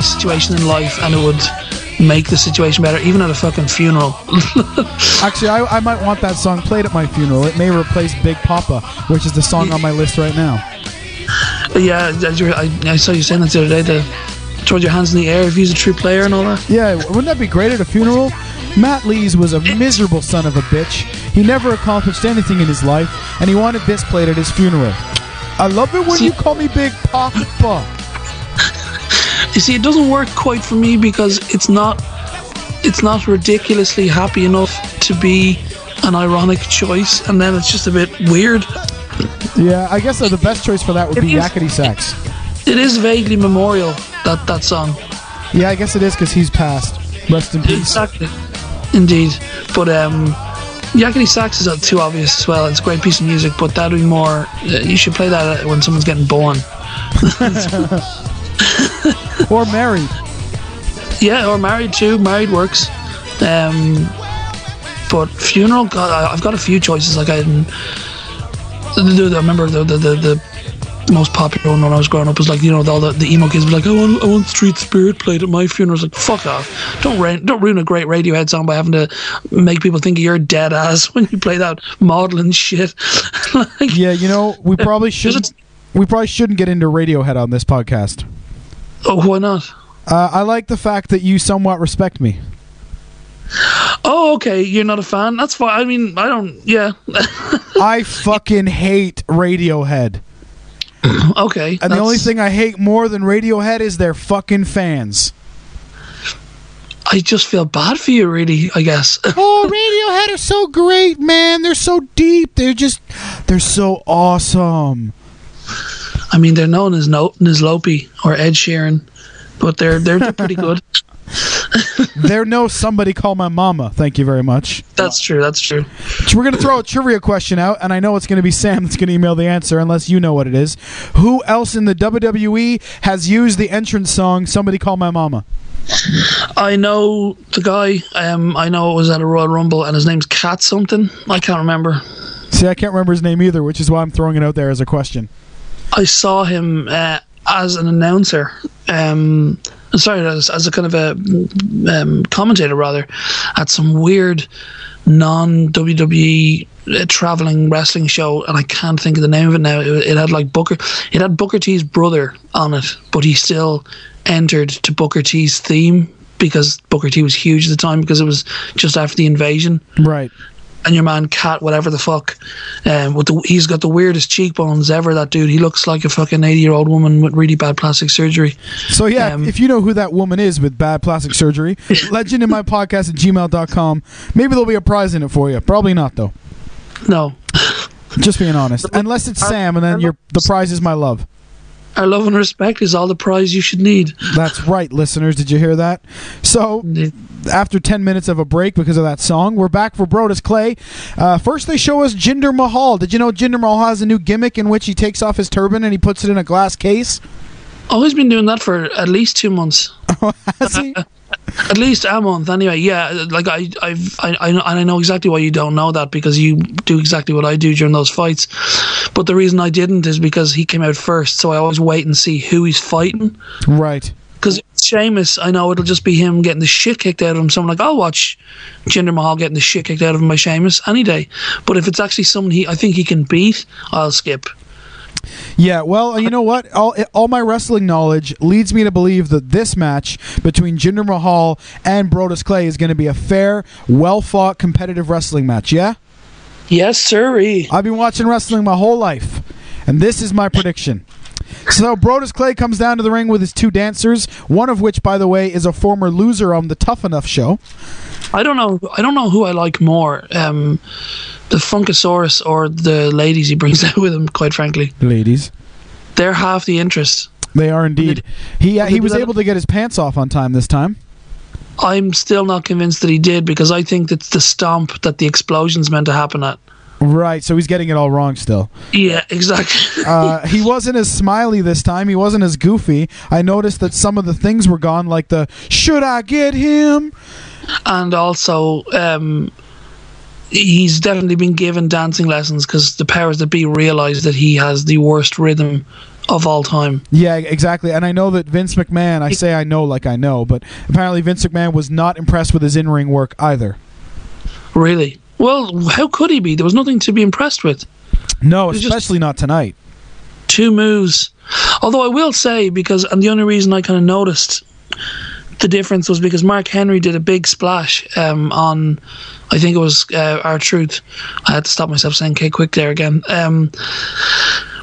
Situation in life, and it would make the situation better, even at a fucking funeral. Actually, I, I might want that song played at my funeral. It may replace Big Papa, which is the song on my list right now. yeah, as you were- I, I saw you saying that the other day. The throw your hands in the air if you're a true player and all that. Yeah, wouldn't that be great at a funeral? Matt Lees was a miserable son of a bitch. He never accomplished anything in his life, and he wanted this played at his funeral. I love it when See- you call me Big Papa. You see, it doesn't work quite for me because it's not it's not ridiculously happy enough to be an ironic choice, and then it's just a bit weird. Yeah, I guess uh, the best choice for that would It be is- Yakety Sax. It is vaguely memorial that that song. Yeah, I guess it is because he's passed. Rest in peace. Exactly. Indeed, but um, Yakety Sax is uh, too obvious as well. It's a great piece of music, but that'd be more. Uh, you should play that when someone's getting born. Or married. Yeah, or married too. Married works. Um, but funeral, God, I, I've got a few choices. Like I, I remember the, the the the most popular one when I was growing up was like you know all the, the emo kids were like I want I want Street Spirit played at my funeral. I was like fuck off! Don't rain, don't ruin a great Radiohead song by having to make people think you're dead ass when you play that maudlin shit. like, Yeah, you know, we probably shouldn't. We probably shouldn't get into Radiohead on this podcast. Oh, why not? Uh, I like the fact that you somewhat respect me. Oh, okay. You're not a fan. That's fine. I mean, I don't. Yeah. I fucking hate Radiohead. okay. And the only thing I hate more than Radiohead is their fucking fans. I just feel bad for you, really. I guess. Oh, Radiohead are so great, man. They're so deep. They're just, they're so awesome. I mean, they're known as no as Lopi or Ed Sheeran, but they're they're pretty good. They're no somebody call my mama. Thank you very much. That's true. That's true. So we're gonna throw a trivia question out, and I know it's gonna be Sam that's gonna email the answer, unless you know what it is. Who else in the WWE has used the entrance song "Somebody Call My Mama"? I know the guy. Um, I know it was at a Royal Rumble, and his name's Cat something. I can't remember. See, I can't remember his name either, which is why I'm throwing it out there as a question. I saw him uh, as an announcer. Um, sorry, as, as a kind of a um, commentator rather, at some weird non WWE uh, traveling wrestling show, and I can't think of the name of it now. It, it had like Booker. It had Booker T's brother on it, but he still entered to Booker T's theme because Booker T was huge at the time because it was just after the invasion Right. And your man Cat, whatever the fuck, um, with the he's got the weirdest cheekbones ever. That dude, he looks like a fucking eighty year old woman with really bad plastic surgery. So yeah, Um, if you know who that woman is with bad plastic surgery, legend in my podcast at gmail.com. Maybe there'll be a prize in it for you. Probably not though. No, Just being honest. Unless it's Sam and then your the prize is my love. Our love and respect is all the prize you should need. That's right, listeners. Did you hear that? So, after 10 minutes of a break because of that song, we're back for Brodus Clay. Uh, first, they show us Jinder Mahal. Did you know Jinder Mahal has a new gimmick in which he takes off his turban and he puts it in a glass case? Oh, he's been doing that for at least two months. Oh, has he? At least a month, anyway. Yeah, like I, I've, I, I, know- and I know exactly why you don't know that because you do exactly what I do during those fights. But the reason I didn't is because he came out first, so I always wait and see who he's fighting. right. Because Sheamus, I know it'll just be him getting the shit kicked out of him. So I'm like, I'll watch Jinder Mahal getting the shit kicked out of him by Sheamus any day. But if it's actually someone he, I think he can beat, I'll skip. Yeah, well, you know what? All, all my wrestling knowledge leads me to believe that this match between Jinder Mahal and Brodus Clay is going to be a fair, well fought, competitive wrestling match, yeah? Yes, sir. I've been watching wrestling my whole life, and this is my prediction. So Brodus Clay comes down to the ring with his two dancers, one of which, by the way, is a former loser on the Tough Enough show. I don't know. I don't know who I like more, um, the Funkasaurus or the ladies he brings out with him. Quite frankly, Ladies, they're half the interest. they are indeed. He uh, he was able to get his pants off on time this time. I'm still not convinced that he did because I think that's the stomp that the explosion's meant to happen at. Right, so he's getting it all wrong still. Yeah, exactly. Uh, he wasn't as smiley this time. He wasn't as goofy. I noticed that some of the things were gone, like the "Should I get him?" and also um, he's definitely been given dancing lessons because the powers that be realize that he has the worst rhythm of all time. Yeah, exactly. And I know that Vince McMahon, I say I know like I know, but apparently Vince McMahon was not impressed with his in ring work either. Really? Well, how could he be? There was nothing to be impressed with. No, especially not tonight. Two moves. Although I will say, because, and the only reason I kind of noticed the difference was because Mark Henry did a big splash um, on, I think it was uh, R-Truth. I had to stop myself saying K-Kwik there again. Um,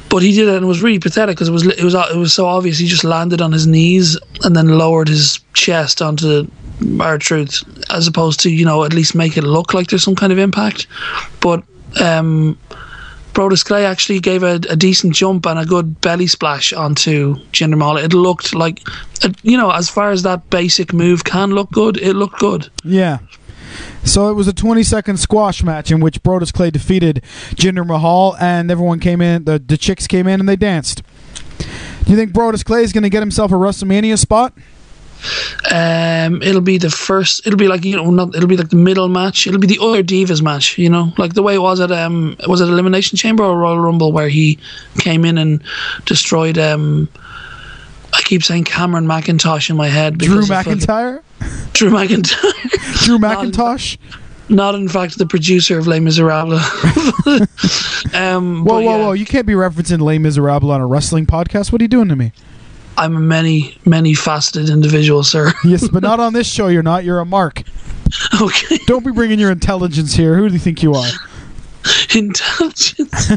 but he did it and it was really pathetic because it was it was it was so obvious. He just landed on his knees and then lowered his chest onto R-Truth, as opposed to you know at least make it look like there's some kind of impact. But um, Brodus Clay actually gave a, a decent jump and a good belly splash onto Jinder Mahal. It looked like, you know, as far as that basic move can look good, it looked good. Yeah. So it was a 20 second squash match in which Brodus Clay defeated Jinder Mahal, and everyone came in. The, the chicks came in and they danced. Do you think Brodus Clay is going to get himself a WrestleMania spot? Um, it'll be the first. It'll be like you know, not. It'll be like the middle match. It'll be the other divas match. You know, like the way it was at um, was it Elimination Chamber or Royal Rumble where he came in and destroyed um. I keep saying Cameron Mackintosh in my head. Drew because of fucking- McIntyre? Drew McIntyre. Drew McIntosh? Not in fact the producer of Les Miserables. um, Whoa, whoa, yeah, whoa. You can't be referencing Les Miserables on a wrestling podcast. What are you doing to me? I'm a many, many faceted individual, sir. Yes, but not on this show. You're not. You're a mark. okay. Don't be bringing your intelligence here. Who do you think you are? Intelligence.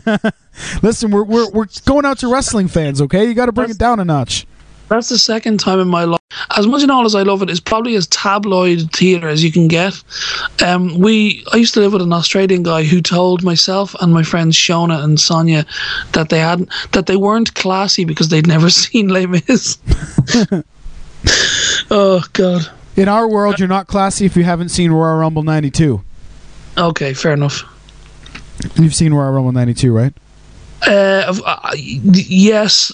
Listen, we're, we're, we're going out to wrestling fans, okay? You got to bring it down a notch. That's the second time in my life. As much and all as I love it, it's probably as tabloid theatre as you can get. Um, we, I used to live with an Australian guy who told myself and my friends Shona and Sonia that they hadn't, that they weren't classy because they'd never seen Les Mis. oh God. In our world, you're not classy if you haven't seen Royal Rumble 92. Okay, fair enough. You've seen Royal Rumble 92, right? Uh, uh, yes,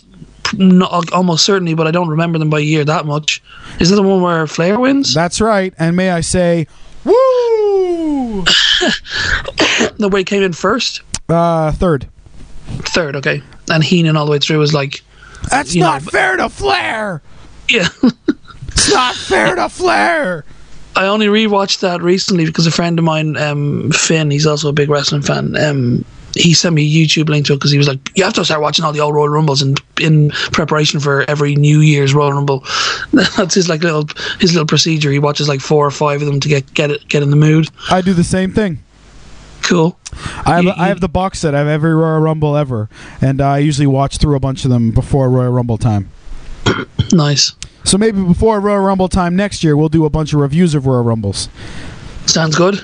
not, almost certainly, but I don't remember them by year that much. Is it the one where Flair wins? That's right. And may I say, woo! the way he came in first, Uh, third. third, okay, and Heenan all the way through was like, That's not know, fair to Flair! yeah. It's not fair to Flair! I only rewatched that recently because a friend of mine, um, Finn, he's also a big wrestling fan. Um, he sent me a YouTube link to it because he was like, "You have to start watching all the old Royal Rumbles in in preparation for every New Year's Royal Rumble." That's his like little his little procedure. He watches like four or five of them to get get it get in the mood. I do the same thing. Cool. I have, You- I have the box set. I have every Royal Rumble ever. And I usually watch through a bunch of them before Royal Rumble time. Nice. So maybe before Royal Rumble time next year, we'll do a bunch of reviews of Royal Rumbles. Sounds good.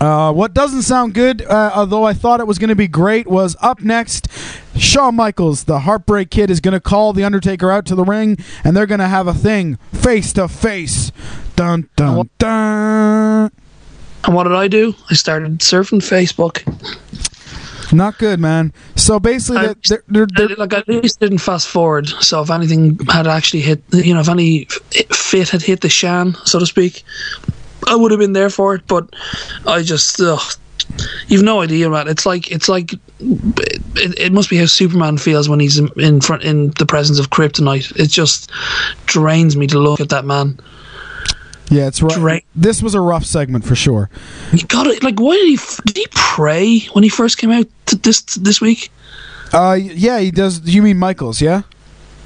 Uh, what doesn't sound good, uh, although I thought it was going to be great, was up next. Shawn Michaels, the Heartbreak Kid, is going to call The Undertaker out to the ring, and they're going to have a thing face to face. Dun, dun, dun. And what did I do? I started surfing Facebook. Not good, man. So basically, I- they're, they're, they're, I- like at least didn't fast forward. So if anything had actually hit, you know, if any fit had hit the shan, so to speak, I would have been there for it. But I just, ugh, you've no idea, man. It's like it's like it, it must be how Superman feels when he's in, in front in the presence of kryptonite. It just drains me to look at that man. yeah, it's right. Dra- This was a rough segment for sure. You got it. Like, why did he did he pray when he first came out this this week? Uh, yeah, he does. You mean Michaels? Yeah.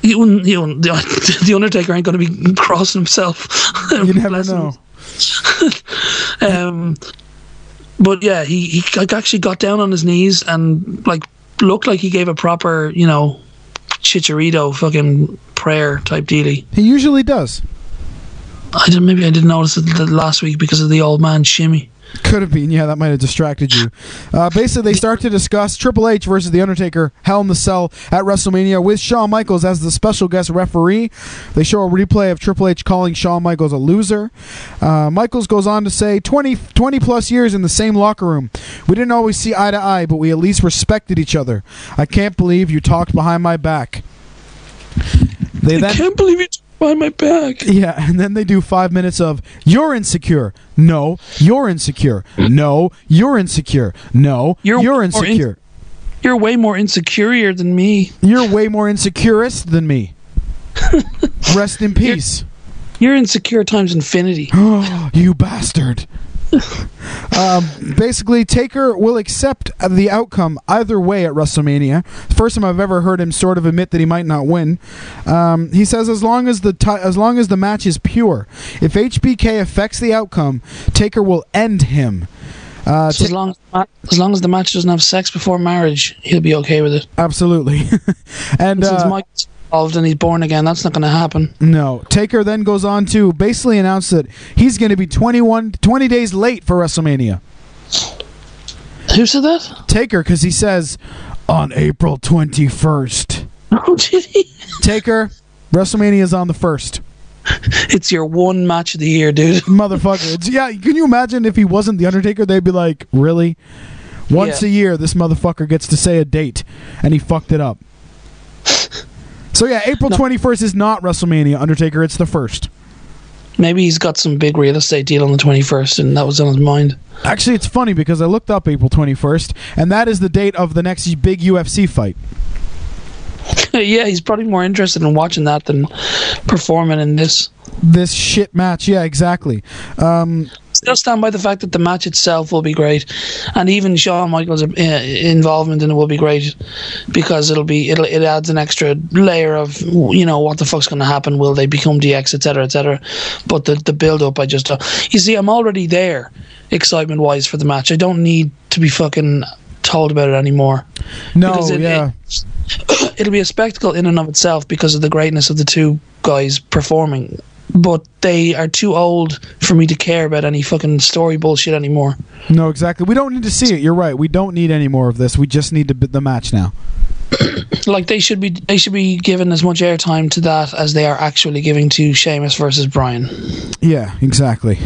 You, you the, Undertaker ain't going to be crossing himself. You never know. um, but yeah, he he like actually got down on his knees and like looked like he gave a proper, you know, chicharito fucking prayer type dealy. He usually does. I didn't. Maybe I didn't notice it last week because of the old man shimmy. Could have been, yeah, that might have distracted you. Uh, basically, they start to discuss Triple H versus The Undertaker, Hell in the Cell at WrestleMania with Shawn Michaels as the special guest referee. They show a replay of Triple H calling Shawn Michaels a loser. Uh, Michaels goes on to say 20, 20 plus years in the same locker room. We didn't always see eye to eye, but we at least respected each other. I can't believe you talked behind my back. They I then can't believe you behind my back. Yeah, and then they do five minutes of you're insecure. No, you're insecure. No, you're insecure. No, You're you're, more in- insecure. You're way more insecure than me. You're way more insecurist than me. Rest in peace. You're insecure times infinity. you bastard. Um, basically, Taker will accept the outcome either way at WrestleMania. First time I've ever heard him sort of admit that he might not win. Um, he says as long as the ti as long as the match is pure, if HBK affects the outcome, Taker will end him. Uh, So as long as, ma- as long as the match doesn't have sex before marriage, he'll be okay with it. Absolutely. and Since uh, involved and he's born again, that's not going to happen. No. Taker then goes on to basically announce that he's going to be 21, 20 days late for WrestleMania. Who said that? Taker, because he says on April 21st. Oh, did he? Taker, WrestleMania is on the 1st. It's your one match of the year, dude. Motherfucker. It's, yeah, can you imagine if he wasn't The Undertaker? They'd be like, really? Once Yeah. a year, this motherfucker gets to say a date, and he fucked it up. So yeah, April 21st is not WrestleMania, Undertaker. It's the 1st. Maybe he's got some big real estate deal on the 21st and that was on his mind. Actually, it's funny because I looked up April 21st, and that is the date of the next big UFC fight. yeah, he's probably more interested in watching that than performing in this. This shit match, yeah, exactly. Um, Still stand by the fact that the match itself will be great, and even Shawn Michaels' uh, involvement in it will be great because it'll be it'll it adds an extra layer of you know what the fuck's going to happen. Will they become DX, etc., etc. But the the build up, I just uh, you see, I'm already there, excitement wise for the match. I don't need to be fucking told about it anymore. no, Because it- yeah. it'll be a spectacle in and of itself because of the greatness of the two guys performing. But they are too old for me to care about any fucking story bullshit anymore. No, exactly. We don't need to see it. You're right. We don't need any more of this. We just need to the match now. Like they should be, they should be given as much airtime to that as they are actually giving to Sheamus versus Brian. Yeah, exactly.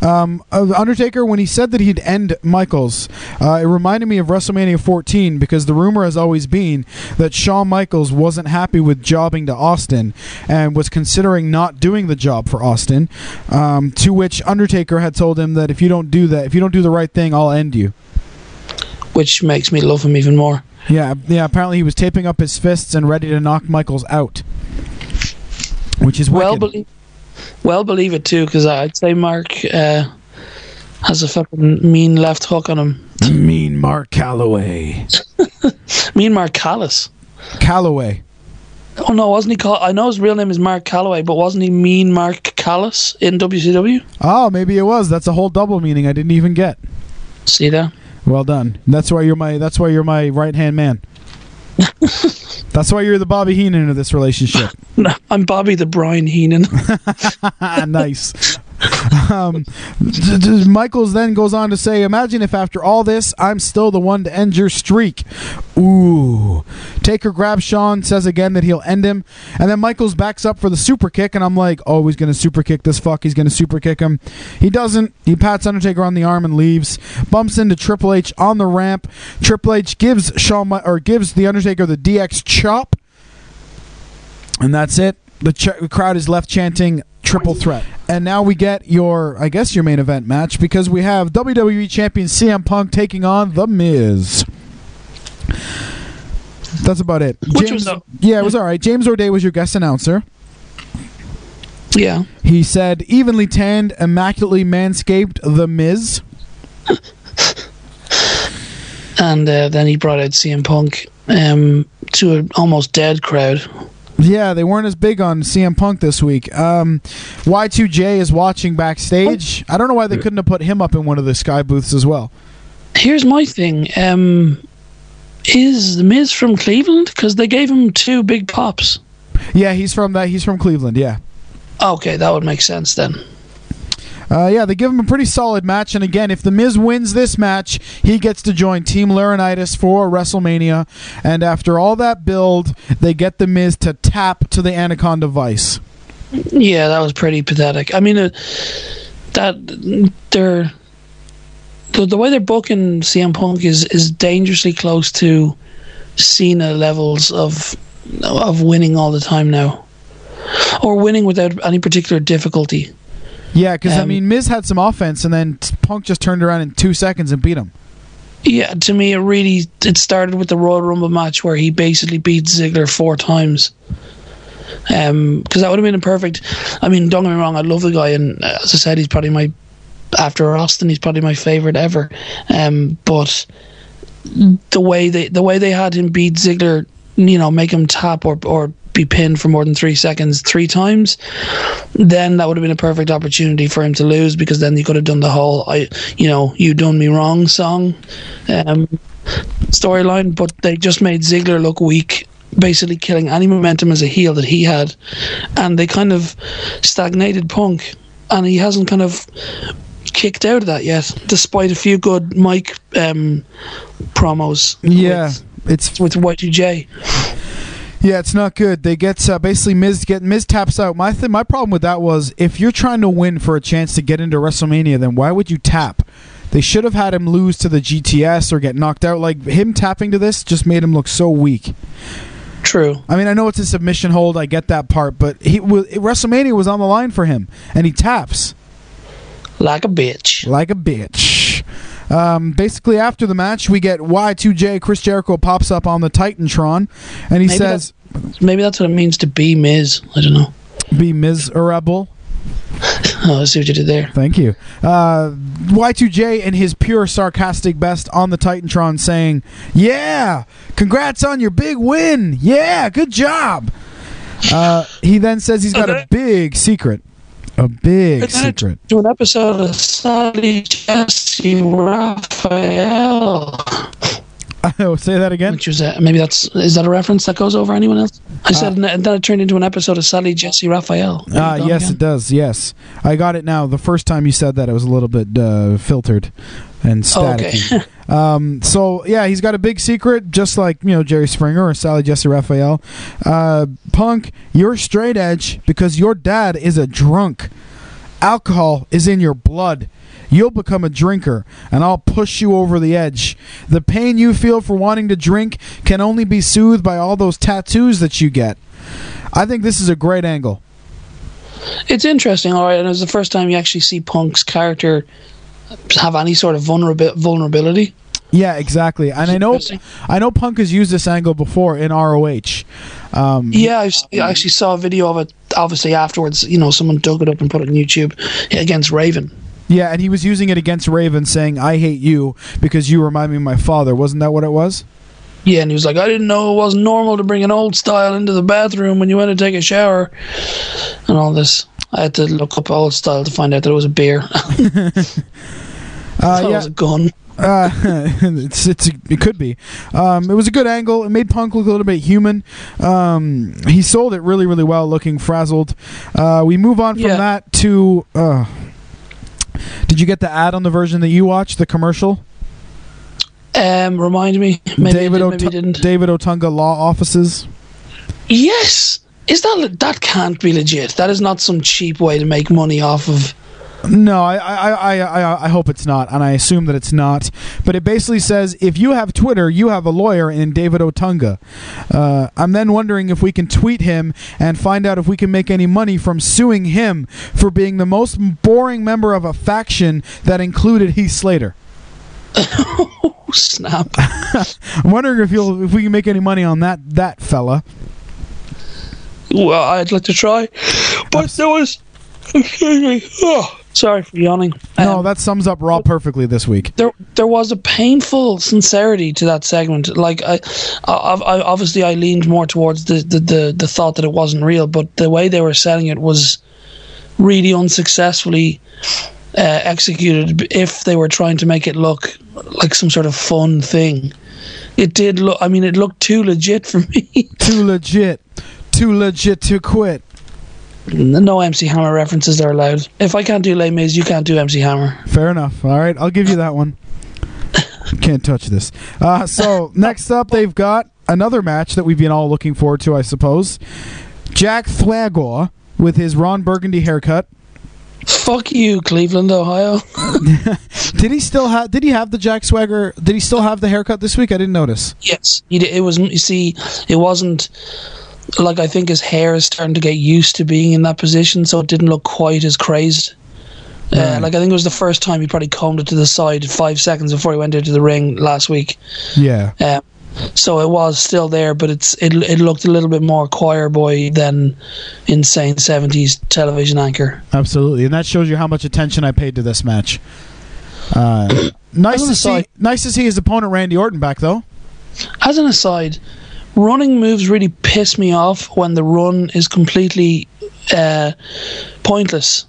Um, uh, Undertaker, when he said that he'd end Michaels, uh, it reminded me of WrestleMania 14 because the rumor has always been that Shawn Michaels wasn't happy with jobbing to Austin and was considering not doing the job for Austin. Um, to which Undertaker had told him that if you don't do that, if you don't do the right thing, I'll end you. which makes me love him even more. Yeah, yeah. Apparently, he was taping up his fists and ready to knock Michaels out, which is Well, believe, well, believe it too, because I'd say Mark uh, has a fucking mean left hook on him. mean Mark Calloway. Mean Mark Callous. Calloway. Oh no, wasn't he called? I know his real name is Mark Calloway, but wasn't he Mean Mark Callous in WCW? Oh, maybe it was. That's a whole double meaning I didn't even get. See that? Well done. That's why you're my. That's why you're my right hand man. that's why you're the Bobby Heenan of this relationship. No, I'm Bobby the Brain Heenan. nice. Um, d- d- Michaels then goes on to say, "Imagine if after all this, I'm still the one to end your streak." Ooh. Taker grabs Shawn, says again that he'll end him, and then Michaels backs up for the super kick, and I'm like, "Oh, he's gonna super kick this fuck. He's gonna super kick him." He doesn't. He pats Undertaker on the arm and leaves. Bumps into Triple H on the ramp. Triple H gives Shawn or gives the Undertaker the DX chop, and that's it. The, ch- the crowd is left chanting triple threat. And now we get your, I guess, your main event match because we have WWE Champion CM Punk taking on The Miz. That's about it. Which was a- yeah, it was all right. James Roday was your guest announcer. yeah. He said, evenly tanned, immaculately manscaped, The Miz. And uh, then he brought out CM Punk um, to an almost dead crowd. Yeah, they weren't as big on CM Punk this week. Um, Y2J is watching backstage. I don't know why they couldn't have put him up in one of the sky booths as well. Here's my thing: um, Is the Miz from Cleveland? Because they gave him two big pops. Yeah, he's from that. He's from Cleveland. Yeah. Okay, that would make sense then. Uh, yeah, they give him a pretty solid match. And again, if The Miz wins this match, he gets to join Team Laurinaitis for WrestleMania. And after all that build, they get The Miz to tap to the Anaconda Vice. Yeah, that was pretty pathetic. I mean, uh, that they're the, the way they're booking CM Punk is is dangerously close to Cena levels of of winning all the time now. or winning without any particular difficulty. Yeah, because I Um, mean, Miz had some offense, and then Punk just turned around in two seconds and beat him. Yeah, to me, it really it started with the Royal Rumble match where he basically beat Ziggler four times. Um, because that would have been a perfect. I mean, don't get me wrong, I love the guy, and uh, as I said, he's probably my after Austin, he's probably my favorite ever. Um, but the way they the way they had him beat Ziggler, you know, make him tap or or be pinned for more than three seconds three times, then that would have been a perfect opportunity for him to lose because then he could have done the whole I you know you done me wrong song um, storyline. But they just made Ziggler look weak. Basically, killing any momentum as a heel that he had, and they kind of stagnated Punk, and he hasn't kind of kicked out of that yet, despite a few good mic um, promos. Yeah, with, it's with Y2J. Yeah, it's not good. They get uh, basically Miz get Miz taps out. My th- my problem with that was if you're trying to win for a chance to get into WrestleMania, then why would you tap? They should have had him lose to the GTS or get knocked out. Like him tapping to this just made him look so weak. True. I mean, I know it's a submission hold. I get that part, but he w- WrestleMania was on the line for him, and he taps like a bitch. Like a bitch. Um, basically, after the match, we get Y2J. Chris Jericho pops up on the Titantron, and he Maybe says, that's, maybe that's what it means to be Miz. I don't know. "Be miserable." Oh, I see what you did there. Thank you. Uh, Y2J in his pure sarcastic best on the Titantron saying, Yeah, congrats on your big win. Yeah, good job. Uh, he then says he's got a big secret. A big secret. To an episode of Sally Jessy Raphael. Oh, say that again. Which was uh, maybe that's is that a reference that goes over anyone else? I said and then it turned into an episode of Sally Jessy Raphael. Ah, go yes, again. it does. Yes, I got it now. The first time you said that, it was a little bit uh, filtered and Oh, okay. um, so yeah, he's got a big secret, just like you know Jerry Springer or Sally Jessy Raphael. Uh, Punk, you're straight edge because your dad is a drunk. Alcohol is in your blood. You'll become a drinker, and I'll push you over the edge. The pain you feel for wanting to drink can only be soothed by all those tattoos that you get. I think this is a great angle. It's interesting, all right, and it was the first time you actually see Punk's character have any sort of vulnerabi- vulnerability. Yeah, exactly. And I know, I know, Punk has used this angle before in ROH. Um, Yeah, I actually saw a video of it. Obviously, afterwards, you know, someone dug it up and put it on YouTube against Raven. yeah, and he was using it against Raven, saying, "I hate you because you remind me of my father." Wasn't that what it was? Yeah, and he was like, I didn't know it wasn't normal to bring an old style into the bathroom when you went to take a shower, and all this. I had to look up old style to find out that it was a beer. I thought it was a gun. Uh, it's, it's it could be. Um, it was a good angle. It made Punk look a little bit human. Um, he sold it really, really well, looking frazzled. Uh, we move on from Yeah. that to. Uh, did you get the ad on the version that you watched? The commercial. Um, remind me. Maybe David, did, didn't. David Otunga Law Offices. Yes, is that that can't be legit? That is not some cheap way to make money off of. No, I, I, I, I, I hope it's not, and I assume that it's not. But it basically says if you have Twitter, you have a lawyer in David Otunga. Uh, I'm then wondering if we can tweet him and find out if we can make any money from suing him for being the most boring member of a faction that included Heath Slater. Oh snap! I'm wondering if you'll if we can make any money on that that fella. Well, I'd like to try, but there was. Excuse me. Oh, sorry for yawning. No, that sums up Raw perfectly this week. there there was a painful sincerity to that segment. Like I, I, I obviously I leaned more towards the, the, the, the thought that it wasn't real, but the way they were selling it was really unsuccessfully uh, executed. If they were trying to make it look like some sort of fun thing, it did look. I mean, it looked too legit for me. Too legit, too legit to quit. no MC Hammer references are allowed. If I can't do Les Mis, you can't do MC Hammer. Fair enough. All right, I'll give you that one. Can't touch this. Uh, so next up, they've got another match that we've been all looking forward to, I suppose. Jack Thwagor with his Ron Burgundy haircut. Fuck you, Cleveland, Ohio. Did he still have? Did he have the Jack Swagger? Did he still have the haircut this week? I didn't notice. Yes, he did. It was. You see, it wasn't. Like I think his hair is starting to get used to being in that position, so it didn't look quite as crazed. Uh, like I think it was the first time he probably combed it to the side five seconds before he went into the ring last week. Yeah. Um, so it was still there, but it's it it looked a little bit more choir boy than insane seventies television anchor. Absolutely, and that shows you how much attention I paid to this match. Uh, nice to see. Nice to see his opponent Randy Orton back though. As an aside, running moves really piss me off when the run is completely uh, pointless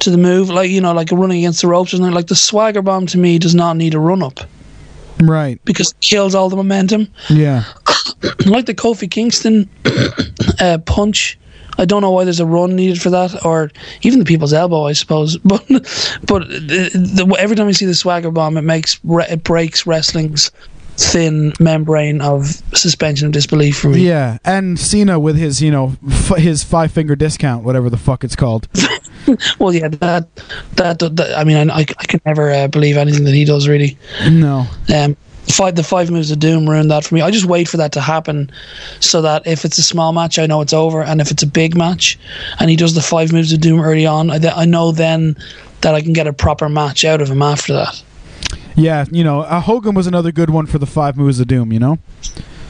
to the move. Like you know, like running against the ropes or something. Like the swagger bomb to me does not need a run up Right. because it kills all the momentum. Yeah. like the Kofi Kingston uh, punch. I don't know why there's a run needed for that, or even the people's elbow, I suppose. But but the, the, every time I see the swagger bomb, it makes it breaks wrestling's thin membrane of suspension of disbelief for me. Yeah, and Cena with his you know f- his five finger discount, whatever the fuck it's called. Well, yeah, that that, that I mean, I, I can never uh, believe anything that he does really. No. Um, five the five moves of doom ruined that for me. I just wait for that to happen, so that if it's a small match, I know it's over, and if it's a big match, and he does the five moves of doom early on, I, th- I know then that I can get a proper match out of him after that. Yeah, you know, uh, Hogan was another good one for the five moves of doom. You know,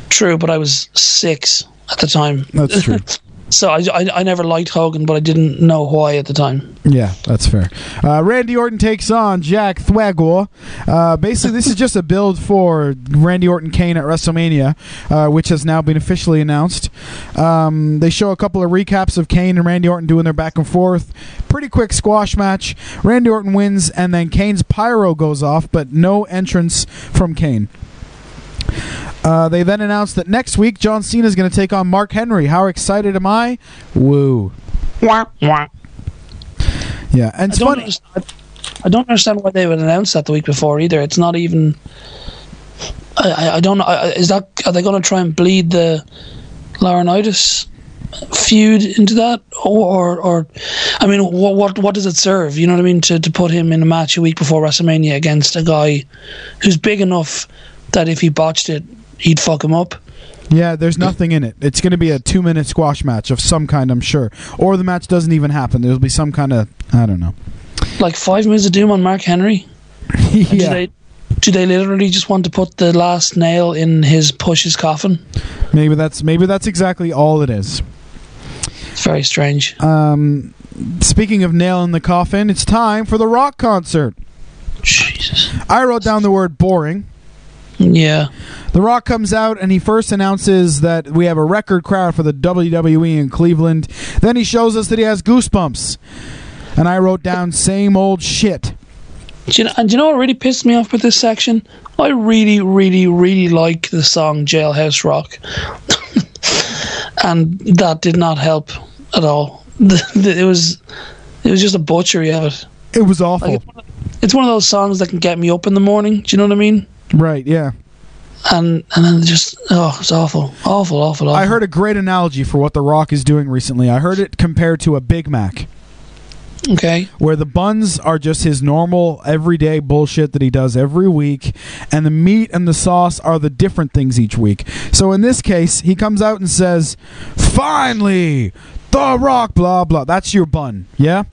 True, but I was six at the time. That's true. so I, I, I never liked Hogan, but I didn't know why at the time. yeah, that's fair. Uh, Randy Orton takes on Jack Thwagor. Uh, basically, this is just a build for Randy Orton Kane at WrestleMania, uh, which has now been officially announced. Um, they show a couple of recaps of Kane and Randy Orton doing their back and forth. Pretty quick squash match. Randy Orton wins, and then Kane's pyro goes off, but no entrance from Kane. Uh, they then announced that next week John Cena is going to take on Mark Henry. How excited am I? Woo! Yeah, and I it's don't, funny. understand, I don't understand why they would announce that the week before either. It's not even. I, I, don't know. I- Is that are they going to try and bleed the Laurinaitis feud into that, or, or, or I mean, what what what does it serve? You know what I mean? To to put him in a match a week before WrestleMania against a guy who's big enough that if he botched it, he'd fuck him up. Yeah, there's nothing in it. It's going to be a two minute squash match of some kind, I'm sure. Or the match doesn't even happen. There'll be some kind of. I don't know. Like five minutes of doom on Mark Henry. Do yeah. they do they literally just want to put the last nail in his push's coffin? Maybe that's maybe that's exactly all it is. It's very strange. Um, speaking of nail in the coffin, it's time for the rock concert. Jesus. I wrote down the word boring. Yeah. The Rock comes out and he first announces that we have a record crowd for the WWE in Cleveland. Then he shows us that he has goosebumps. And I wrote down same old shit. Do you know, and do you know what really pissed me off with this section? I really, really, really like the song Jailhouse Rock. and that did not help at all. it was it was just a butchery of it. It was awful. Like, it's, one of, it's one of those songs that can get me up in the morning. Do you know what I mean? Right, yeah. And and then just oh, it's awful, awful, awful, awful. I heard a great analogy for what The Rock is doing recently. I heard it compared to a Big Mac. Okay. where the buns are just his normal everyday bullshit that he does every week and the meat and the sauce are the different things each week so in this case he comes out and says finally the rock blah blah. That's your bun yeah?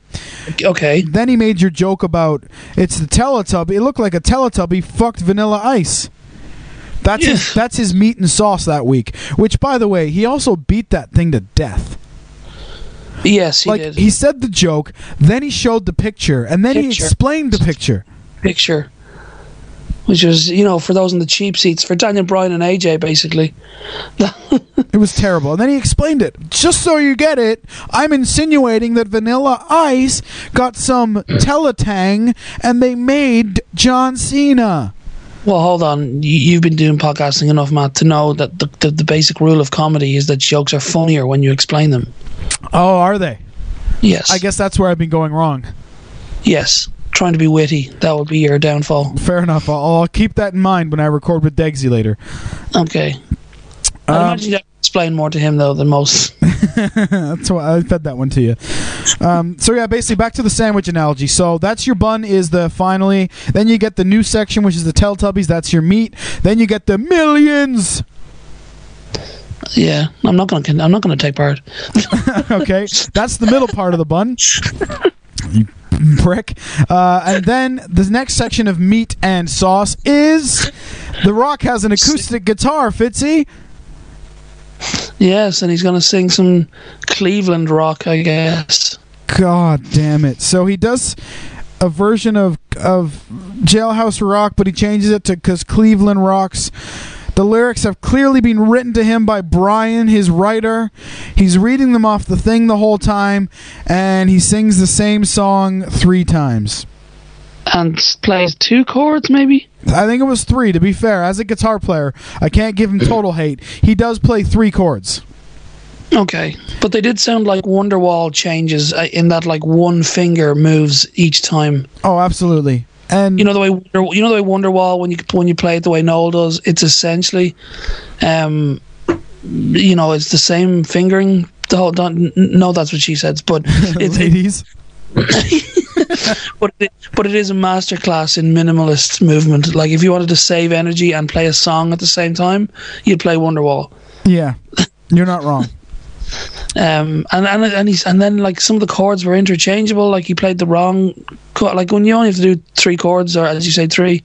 Okay. then he made your joke about it's the teletubby. It looked like a teletubby fucked vanilla ice. That's his that's his meat and sauce that week. Which by the way he also beat that thing to death. Yes, he like did. he said the joke, then he showed the picture, and then he explained the picture. picture, which was you know for those in the cheap seats for Daniel Bryan and AJ basically. It was terrible. And then he explained it. Just so you get it, I'm insinuating that Vanilla Ice got some Teletang and they made John Cena. Well, hold on. You, you've been doing podcasting enough, Matt, to know that the, the the basic rule of comedy is that jokes are funnier when you explain them. Oh, are they? Yes. I guess that's where I've been going wrong. Yes. Trying to be witty. That would be your downfall. Fair enough. I'll, I'll keep that in mind when I record with Degsy later. Okay. I Um, imagine you have explain more to him though than most. That's why I fed that one to you. Um, so yeah, basically back to the sandwich analogy. So that's your bun is the finally. Then you get the new section, which is the Teletubbies. That's your meat. Then you get the millions. Yeah, I'm not gonna. I'm not gonna take part. okay, that's the middle part of the bun. You prick. Uh, and then the next section of meat and sauce is The Rock has an acoustic guitar, Fitzy. Yes, and he's gonna sing some Cleveland rock, I guess. God damn it! So he does a version of of Jailhouse Rock, but he changes it to because Cleveland rocks. The lyrics have clearly been written to him by Brian, his writer. He's reading them off the thing the whole time, and he sings the same song three times. And plays two chords, maybe. I think it was three. To be fair, as a guitar player, I can't give him total hate. He does play three chords. Okay, but they did sound like Wonderwall changes uh, in that like one finger moves each time. Oh, absolutely. And you know the way you know the way Wonderwall when you when you play it the way Noel does, it's essentially, um, you know, it's the same fingering. The whole don't, no, that's what she says, but it's ladies. but it, but it is a masterclass in minimalist movement. Like if you wanted to save energy and play a song at the same time, you'd play Wonderwall. Yeah, you're not wrong. Um, and and and he's and then like some of the chords were interchangeable. Like he played the wrong. chord. Like when you only have to do three chords, or as you say, three,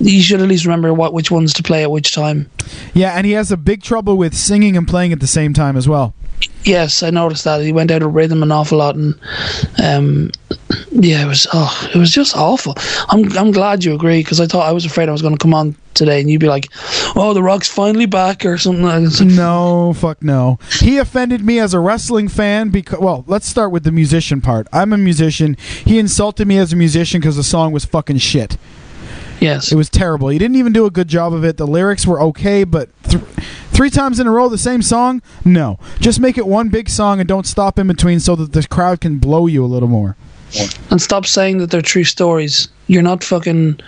you should at least remember what which ones to play at which time. Yeah, and he has a big trouble with singing and playing at the same time as well. Yes, I noticed that he went out of rhythm an awful lot, and um, yeah, it was oh, it was just awful. I'm I'm glad you agree because I thought I was afraid I was going to come on today and you'd be like, "Oh, the Rock's finally back" or something like that. No, fuck no. He offended me as a wrestling fan because, well, let's start with the musician part. I'm a musician. He insulted me as a musician because the song was fucking shit. Yes. It was terrible. He didn't even do a good job of it. The lyrics were okay, but th- three times in a row the same song? No. Just make it one big song and don't stop in between so that the crowd can blow you a little more. And stop saying that they're true stories. You're not fucking.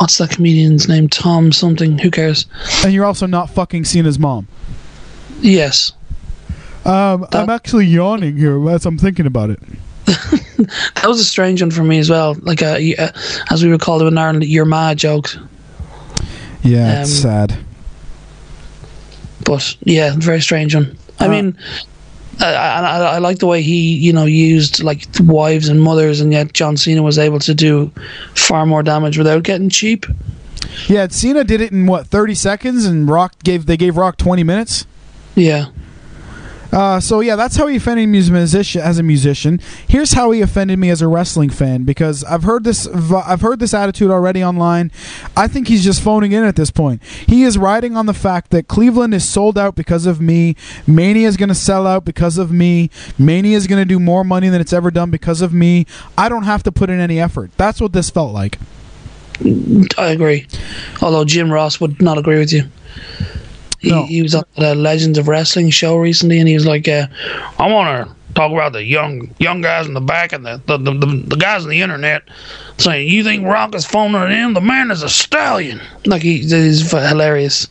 What's that comedian's name? Tom something. Who cares? And you're also not fucking Cena's mom. Yes. Um, I'm actually yawning here as I'm thinking about it. That was a strange one for me as well. Like, uh, y- uh, as we would call them in Ireland, your ma jokes. Yeah, it's Um, sad. But yeah, very strange one. I Uh, mean, I, I, I like the way he, you know, used like wives and mothers, and yet John Cena was able to do far more damage without getting cheap. Yeah, Cena did it in what 30 seconds, and Rock gave they gave Rock 20 minutes. Yeah. Uh, so yeah, that's how he offended me as a musician. As a musician, here's how he offended me as a wrestling fan because I've heard this. I've heard this attitude already online. I think he's just phoning in at this point. He is riding on the fact that Cleveland is sold out because of me. Mania is going to sell out because of me. Mania is going to do more money than it's ever done because of me. I don't have to put in any effort. That's what this felt like. I agree. Although Jim Ross would not agree with you. He, he was on the Legends of Wrestling show recently, and he was like, uh, "I want to talk about the young young guys in the back and the the, the, the, the guys on the internet saying you think Rock is phoning it in. The man is a stallion. Like he, he's hilarious.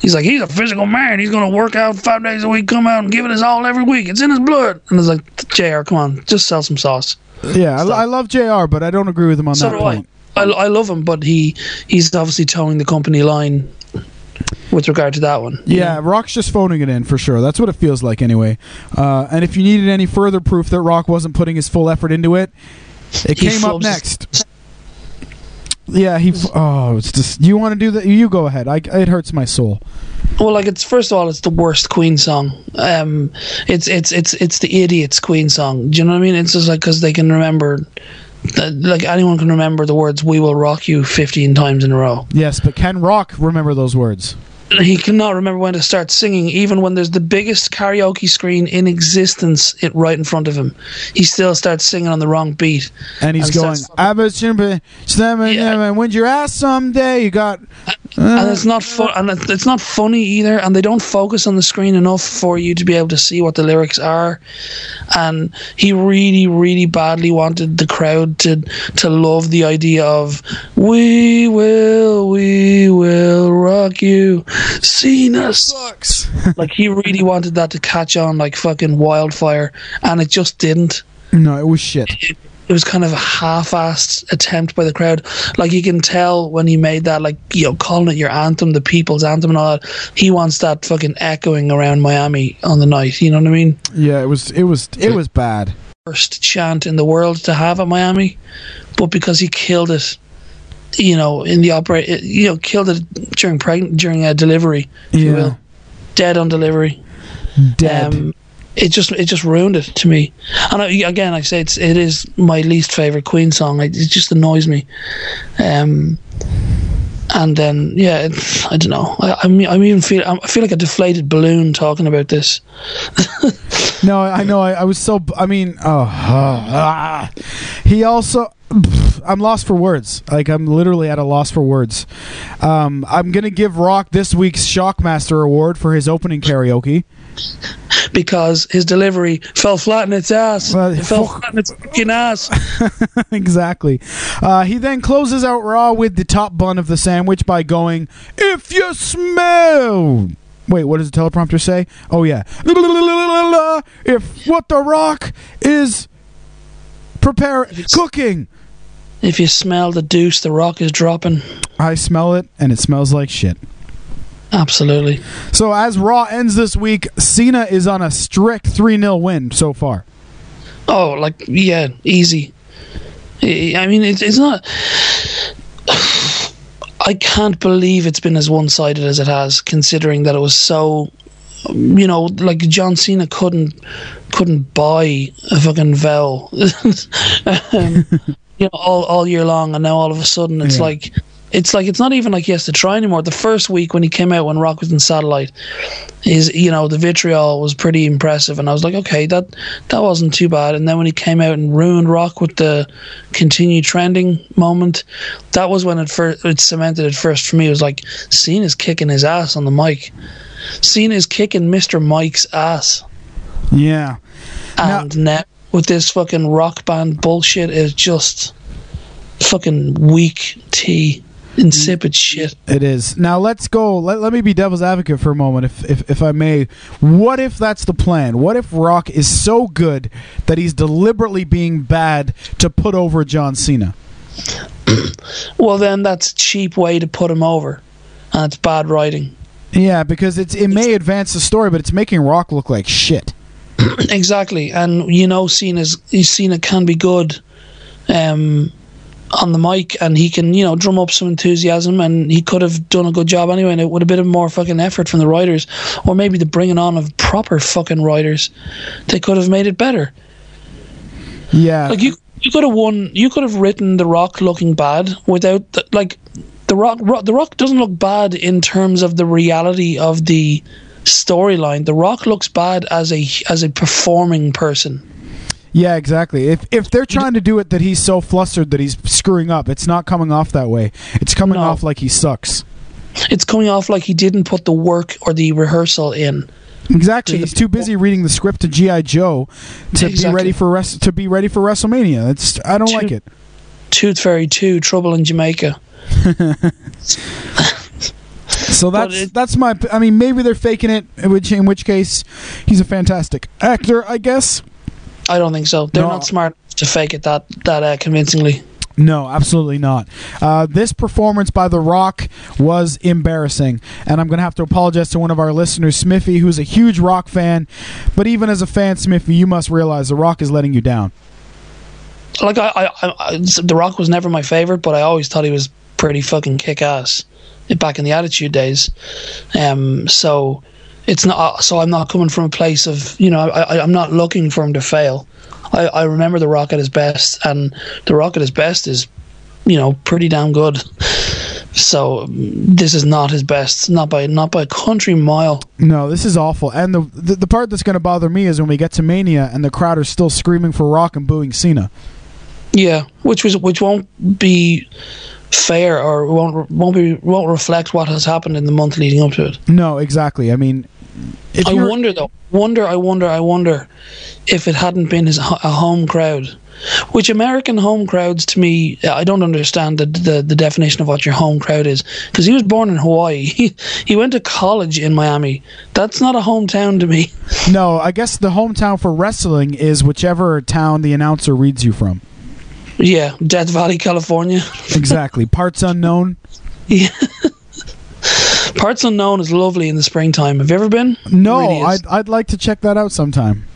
He's like he's a physical man. He's gonna work out five days a week, come out and give it his all every week. It's in his blood. And it's like, Jr. Come on, just sell some sauce. Yeah, I, I love Jr., but I don't agree with him on So that point. I. I. I love him, but he he's obviously toeing the company line with regard to that one. Yeah, Rock's just phoning it in for sure. That's what it feels like anyway. Uh, and if you needed any further proof that Rock wasn't putting his full effort into it, it He came up next. Yeah, he. Oh, it's just. You want to do that? You go ahead. I, it hurts my soul. Well, like it's first of all, it's the worst Queen song. Um, it's it's it's it's the idiots Queen song. Do you know what I mean? It's just like because they can remember, like anyone can remember the words "We will rock you" fifteen times in a row. Yes, but can Rock remember those words? He cannot remember when to start singing, even when there's the biggest karaoke screen in existence it right in front of him. He still starts singing on the wrong beat. And he's going. starts- I bet you, yeah. when's your ass someday? You got. Uh, and it's not fun, and it's not funny either. And they don't focus on the screen enough for you to be able to see what the lyrics are. And he really, really badly wanted the crowd to to love the idea of "We will, we will rock you." Cena sucks. like he really wanted that to catch on like fucking wildfire, and it just didn't. No, it was shit. it was kind of a half-assed attempt by the crowd. Like you can tell when he made that, like you know, calling it your anthem, the people's anthem, and all that. He wants that fucking echoing around Miami on the night. You know what I mean? Yeah, it was it was it was bad. First chant in the world to have at Miami, but because he killed it, you know, in the opera, you know, killed it during pregnant during a delivery, if you will, dead on delivery. Dead. Um, it just it just ruined it to me. And I, again, I say it's it is my least favorite Queen song. It, it just annoys me. Um, and then yeah, I don't know. I, I'm I'm even feel I feel like a deflated balloon talking about this. No, I know. I, I was so. I mean, oh, ah. he also. I'm lost for words. Like I'm literally at a loss for words. Um, I'm gonna give Rock this week's Shockmaster Award for his opening karaoke. Because his delivery fell flat in its ass. Well, it fell flat in its fucking ass. exactly. Uh, he then closes out Raw with the top bun of the sandwich by going, "If you smell." Wait, what does the teleprompter say? Oh yeah. If what the Rock is preparing, cooking, If you smell the deuce, the rock is dropping. I smell it and it smells like shit. Absolutely. So as Raw ends this week, Cena is on a strict 3-0 win so far. Oh, like yeah, easy. I mean, it, it's not. I can't believe it's been as one-sided as it has, considering that it was so. You know, like John Cena couldn't couldn't buy a fucking vowel, um, you know, all all year long, and now all of a sudden it's Yeah. like. It's like it's not even like he has to try anymore. The first week when he came out when Rock was in satellite, is you know the vitriol was pretty impressive, and I was like, okay, that that wasn't too bad. And then when he came out and ruined Rock with the continued trending moment, that was when it first it cemented it first for me. It was like Cena's kicking his ass on the mic. Cena's kicking Mister Mike's ass, Yeah. and now with this fucking rock band bullshit is just fucking weak tea, insipid shit. It is. Now let's go. Let, let me be devil's advocate for a moment, if, if if I may. What if that's the plan? What if Rock is so good that he's deliberately being bad to put over John Cena? Well, then that's a cheap way to put him over, and it's bad writing. Yeah, because it's it may advance the story, but it's making Rock look like shit. exactly, and you know, Cena's Cena can be good, um, on the mic, and he can you know drum up some enthusiasm, and he could have done a good job anyway, and it would have been more fucking effort from the writers, or maybe the bringing on of proper fucking writers, they could have made it better. Yeah. Like you, you could have won. You could have written The Rock looking bad without the, like the Rock. Ro- the Rock doesn't look bad in terms of the reality of the storyline. The Rock looks bad as a as a performing person. Yeah, exactly. If if they're trying to do it that he's so flustered that he's screwing up, it's not coming off that way. It's coming No. off like he sucks. It's coming off like he didn't put the work or the rehearsal in. Exactly. To He's too busy reading the script to GI Joe to be ready for res- to be ready for WrestleMania. It's I don't like it. Tooth Fairy Two: Trouble in Jamaica. So that's it- that's my. I mean, maybe they're faking it. In which in which case, he's a fantastic actor, I guess. I don't think so. They're No. not smart enough to fake it that that uh, convincingly. No, absolutely not. Uh, this performance by The Rock was embarrassing, and I'm going to have to apologize to one of our listeners, Smithy, who's a huge Rock fan. But even as a fan, Smithy, you must realize The Rock is letting you down. like I, I, I, I The Rock was never my favorite, but I always thought he was pretty fucking kick ass back in the Attitude days. Um, so it's not. So I'm not coming from a place of you know I, I'm not looking for him to fail. I, I remember The Rock at his best, and The Rock at his best is you know pretty damn good. So um, this is not his best, not by not by a country mile. No, this is awful. And the the, the part that's going to bother me is when we get to Mania and the crowd are still screaming for Rock and booing Cena. Yeah, which was which won't be fair or won't won't be won't reflect what has happened in the month leading up to it. No, exactly. I mean, if I wonder though. Wonder. I wonder. I wonder if it hadn't been his a home crowd, which American home crowds to me, I don't understand the the, the definition of what your home crowd is because he was born in Hawaii. He, he went to college in Miami. That's not a hometown to me. No, I guess the hometown for wrestling is whichever town the announcer reads you from. Yeah, Death Valley, California. Exactly. Parts unknown. Yeah. Parts Unknown is lovely in the springtime. Have you ever been? No, Really. I'd I'd like to check that out sometime.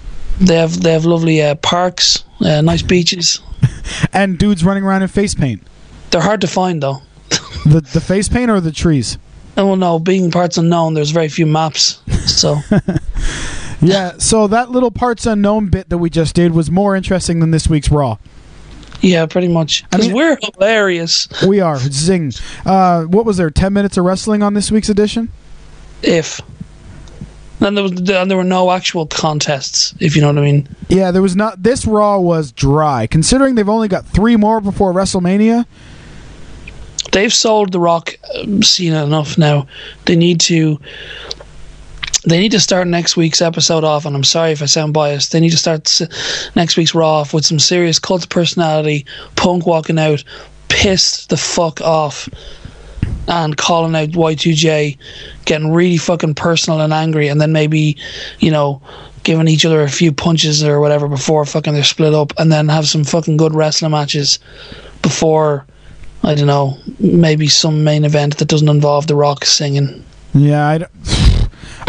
They have they have lovely uh, parks, uh, nice beaches. And dudes running around in face paint. They're hard to find though. The the face paint or the trees? Oh well, no, being parts unknown, there's very few maps. So Yeah. So that little parts unknown bit that we just did was more interesting than this week's Raw. Yeah, pretty much. Because mean- we're hilarious. We are zing. Uh, what was there? Ten minutes of wrestling on this week's edition. If and there was and there were no actual contests. If you know what I mean. Yeah, there was not. This Raw was dry, considering they've only got three more before WrestleMania. they've sold the Rock um, Cena enough now. They need to. They need to start next week's episode off, and I'm sorry if I sound biased. They need to start next week's Raw off with some serious cult personality, Punk walking out, pissed the fuck off, and calling out Y2J, getting really fucking personal and angry, and then maybe, you know, giving each other a few punches or whatever before fucking they're split up, and then have some fucking good wrestling matches before I don't know, maybe some main event that doesn't involve The Rock singing. Yeah, I, d-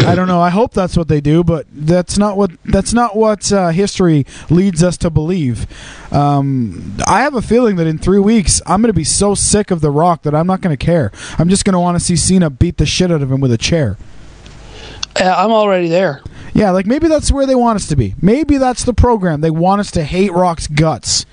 I don't know. I hope that's what they do, but that's not what that's not what uh, history leads us to believe. Um, I have a feeling that in three weeks I'm going to be so sick of The Rock that I'm not going to care. I'm just going to want to see Cena beat the shit out of him with a chair. Uh, I'm already there. Yeah, like maybe that's where they want us to be. Maybe that's the program. They want us to hate Rock's guts.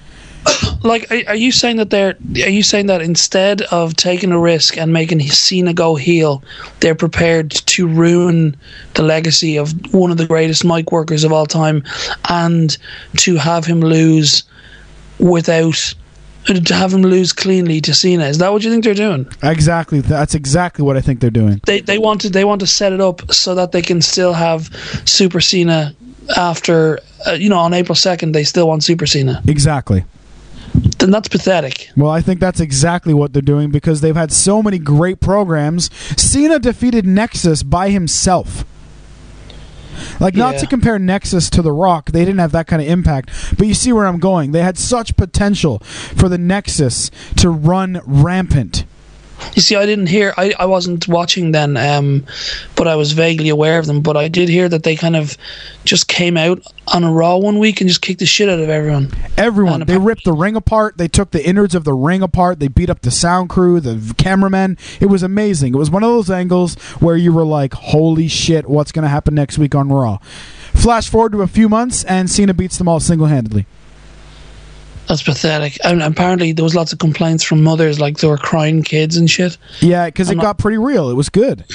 Like, are, are you saying that they're? Are you saying that instead of taking a risk and making Cena go heel, they're prepared to ruin the legacy of one of the greatest mic workers of all time, and to have him lose without to have him lose cleanly to Cena? Is that what you think they're doing? Exactly. That's exactly what I think they're doing. they they want to they want to set it up so that they can still have Super Cena after uh, you know on April second they still want Super Cena. Exactly. Then that's pathetic. Well, I think that's exactly what they're doing because they've had so many great programs. Cena defeated Nexus by himself. Like, not Yeah. to compare Nexus to The Rock, they didn't have that kind of impact. But you see where I'm going. They had such potential for the Nexus to run rampant. You see, I didn't hear. I, I wasn't watching then, um, but I was vaguely aware of them. But I did hear that they kind of just came out on a Raw one week and just kicked the shit out of everyone. Everyone, they ripped the ring apart. They took the innards of the ring apart. They beat up the sound crew, the cameramen. It was amazing. It was one of those angles where you were like, "Holy shit, what's going to happen next week on Raw?" Flash forward to a few months, and Cena beats them all single-handedly. That's pathetic. And apparently there was lots of complaints from mothers, like they were crying kids and shit. Yeah, because it I'm got pretty real. It was good.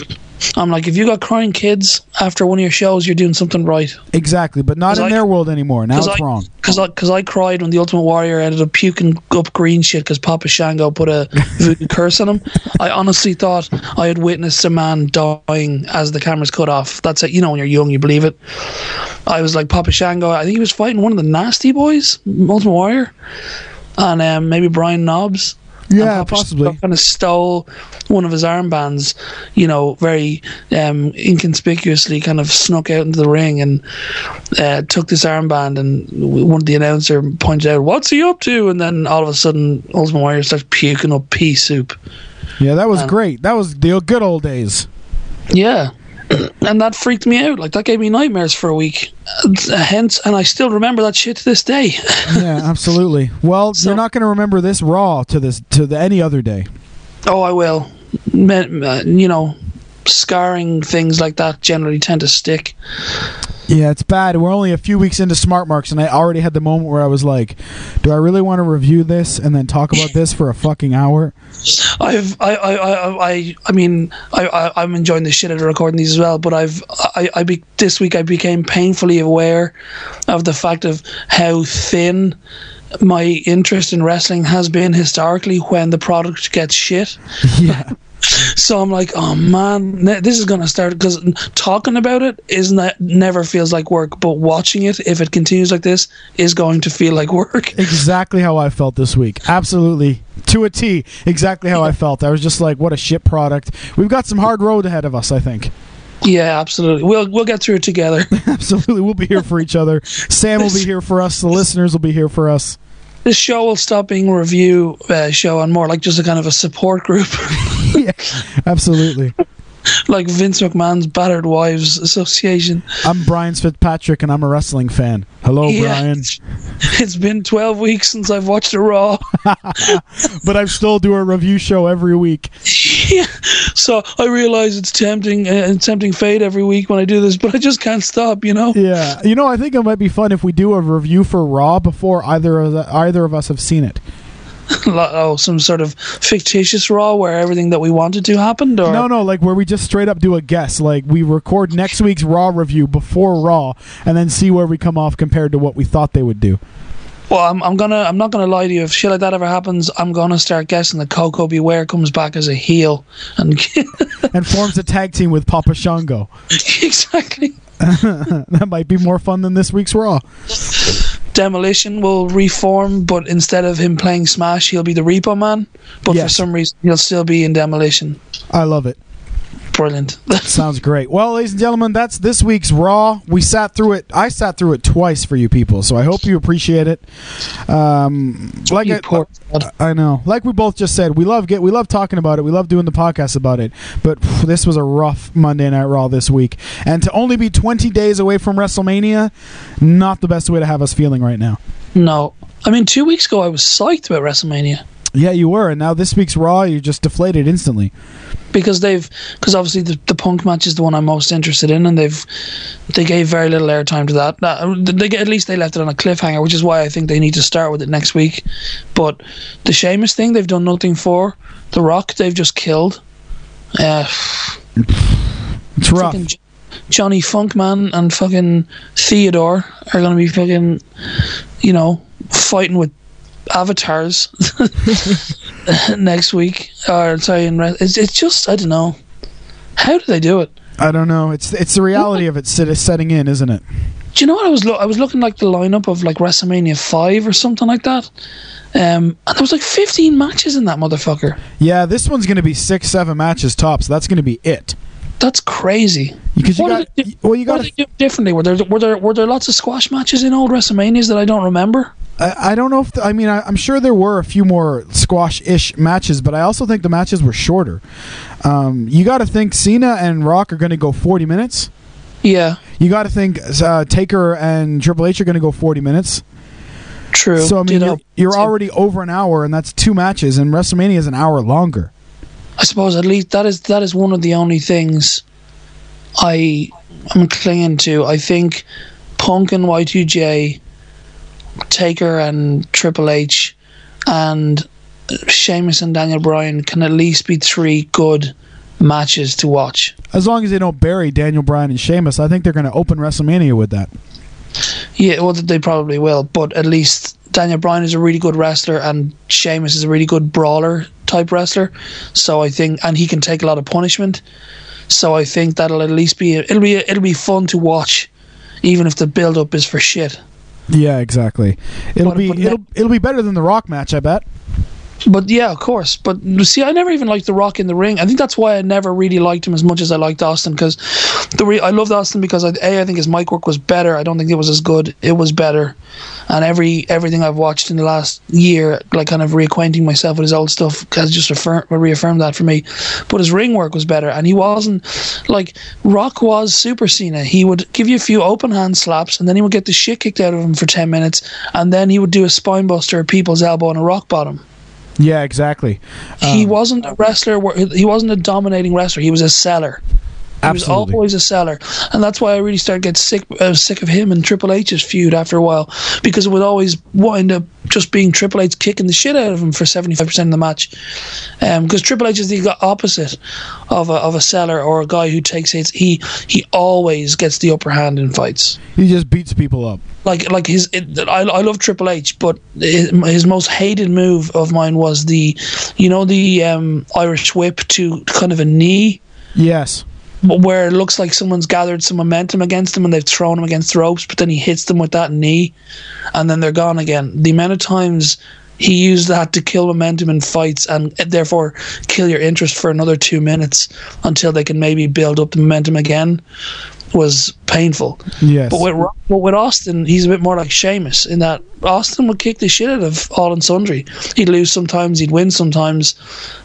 I'm like, if you got crying kids after one of your shows, you're doing something right. Exactly, but not in I- their world anymore. Now it's I, wrong. Cause I, cause I cried when the Ultimate Warrior ended up puking up green shit because Papa Shango put a voodoo curse on him. I honestly thought I had witnessed a man dying as the cameras cut off. That's it. You know, when you're young, you believe it. I was like, Papa Shango, I think he was fighting one of the Nasty Boys, Ultimate Warrior, and um, maybe Brian Knobbs. Yeah, possibly. Kind of stole one of his armbands, you know, very um, inconspicuously, kind of snuck out into the ring and uh, took this armband. And one of the announcer pointed out, "What's he up to?" And then all of a sudden, Ultimate Warrior starts puking up pea soup. Yeah, that was Um, great. That was the good old days. Yeah. And that freaked me out. Like that gave me nightmares for a week. Uh, hence, and I still remember that shit to this day. Yeah, absolutely. Well, So- you're not going to remember this Raw to this to the, any other day. Oh, I will. Uh, you know, scarring things like that generally tend to stick. Yeah, it's bad. We're only a few weeks into Smart Marks, and I already had the moment where I was like, "Do I really want to review this and then talk about this for a fucking hour?" I've I I I I, I mean I, I I'm enjoying the shit out of recording these as well. But I've I I be, this week I became painfully aware of the fact of how thin my interest in wrestling has been historically when the product gets shit. Yeah, So I'm like, oh man, this is gonna start because talking about it is not never feels like work, but watching it, if it continues like this, is going to feel like work. exactly how I felt this week. Absolutely to a T. Exactly how I felt. I was just like, "What a shit product." We've got some hard road ahead of us. I think. Yeah, absolutely. We'll we'll get through it together. Absolutely, we'll be here for each other. Sam will be here for us. The listeners will be here for us. This show will stop being a review uh, show and more like just a kind of a support group, yeah, absolutely. Like Vince McMahon's Battered Wives Association. I'm Brian Fitzpatrick, and I'm a wrestling fan. Hello, Yeah. Brian. It's been 12 weeks since I've watched a Raw. But I still do a review show every week. yeah. So I realize it's tempting, uh, tempting fate every week when I do this, but I just can't stop, you know? Yeah, you know, I think it might be fun if we do a review for Raw before either of the, either of us have seen it. Like, oh, some sort of fictitious Raw where everything that we wanted to happened? Or No, no, like where we just straight up do a guess. Like we record next week's Raw review before Raw, and then see where we come off compared to what we thought they would do. Well, I'm, I'm gonna. I'm not gonna lie to you. If shit like that ever happens, I'm gonna start guessing that Koko B. Ware comes back as a heel, and and forms a tag team with Papa Shango. exactly. that might be more fun than this week's Raw. Demolition will reform, but instead of him playing Smash, he'll be the Repo Man. But for some reason, he'll still be in Demolition. I love it. Brilliant. Sounds great. Well, ladies and gentlemen, that's this week's Raw. We sat through it. I sat through it twice for you people, so I hope you appreciate it. Um, like I. I know, like we both just said, we love get we love talking about it. We love doing the podcast about it. But phew, this was a rough Monday Night Raw this week, and to only be 20 days away from WrestleMania, not the best way to have us feeling right now. No, I mean, two weeks ago I was psyched about WrestleMania Yeah, you were, and now this week's Raw, you're just deflated instantly. because they've because obviously the, the Punk match is the one I'm most interested in, and they've they gave very little airtime to that. Uh, they at least they left it on a cliffhanger, which is why I think they need to start with it next week. But the Sheamus thing, they've done nothing for. The Rock, they've just killed. Uh, It's rough. Johnny Funkman and fucking Theodore are going to be fucking, you know, fighting with avatars next week. Or sorry, it's it's just I don't know. How do they do it? I don't know. It's it's the reality of it setting in, isn't it? Do you know what I was? Lo- I was looking like the lineup of like WrestleMania five or something like that. Um, and there was like fifteen matches in that motherfucker. Yeah, this one's going to be six, seven matches tops. That's going to be it. That's crazy. Because you What got, they do- well, you What got. do differently? Were there were there were there lots of squash matches in old WrestleManias that I don't remember? I, I don't know if the, I mean I, I'm sure there were a few more squash-ish matches, but I also think the matches were shorter. Um, you got to think Cena and Rock are going to go 40 minutes. Yeah, You got to think uh, Taker and Triple H are going to go 40 minutes. true. So I mean, you're, you're already over an hour, and that's two matches, and WrestleMania is an hour longer. I suppose at least that is that is one of the only things I am clinging to. I think Punk and Y2J, Taker and Triple H, and Sheamus and Daniel Bryan can at least be three good matches to watch. As long as they don't bury Daniel Bryan and Sheamus, I think they're going to open WrestleMania with that. Yeah, well, they probably will, but at least Daniel Bryan is a really good wrestler, and Sheamus is a really good brawler type wrestler. So I think, and he can take a lot of punishment. So I think that'll at least be it'll be it'll be fun to watch, even if the build up is for shit. Yeah, exactly. It'll be it'll it'll be better than the Rock match, I bet. But yeah, of course. But see, I never even liked The Rock in the ring. I think that's why I never really liked him as much as I liked Austin. Because the re- I loved Austin because I, a I think his mic work was better. I don't think it was as good. It was better, and every everything I've watched in the last year, like kind of reacquainting myself with his old stuff, has just affirm, reaffirmed that for me. But his ring work was better, and he wasn't like Rock was Super Cena. He would give you a few open hand slaps, and then he would get the shit kicked out of him for ten minutes, and then he would do a spine buster, a people's elbow, and a rock bottom Yeah, exactly. he Um, wasn't a wrestler. He wasn't a dominating wrestler. He was a seller. He Absolutely. was always a seller, and that's why I really started to get sick uh, sick of him and Triple H's feud after a while because it would always wind up just being Triple H kicking the shit out of him for seventy five percent of the match. Because Triple H is the opposite of a, of a seller or a guy who takes hits. He he always gets the upper hand in fights He just beats people up. like like his it, I, I love Triple H, but his, his most hated move of mine was the, you know, the um, Irish whip to kind of a knee, Yes. Where it looks like someone's gathered some momentum against him and they've thrown him against the ropes, but then he hits them with that knee, and then they're gone again. The amount of times he used that to kill momentum in fights and uh, therefore kill your interest for another two minutes until they can maybe build up the momentum again was painful. Yes. But with but with Austin, he's a bit more like Sheamus in that Austin would kick the shit out of all and sundry. He'd lose sometimes, he'd win sometimes,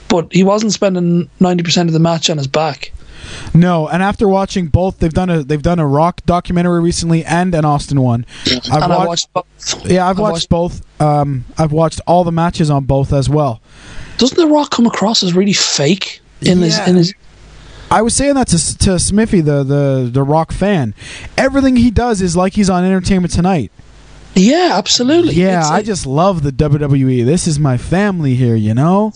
but he wasn't spending ninety percent of the match on his back. No, and after watching both, they've done a they've done a Rock documentary recently and an Austin one. I've and I watched, watched both. yeah, I've I watched, both. Um, I've watched all the matches on both as well. Doesn't The Rock come across as really fake in his in his? I was saying that to to Smithy, the the the Rock fan. Everything he does is like he's on Entertainment Tonight. Yeah, absolutely. Yeah, It's, I just love the WWE. This is my family here, you know.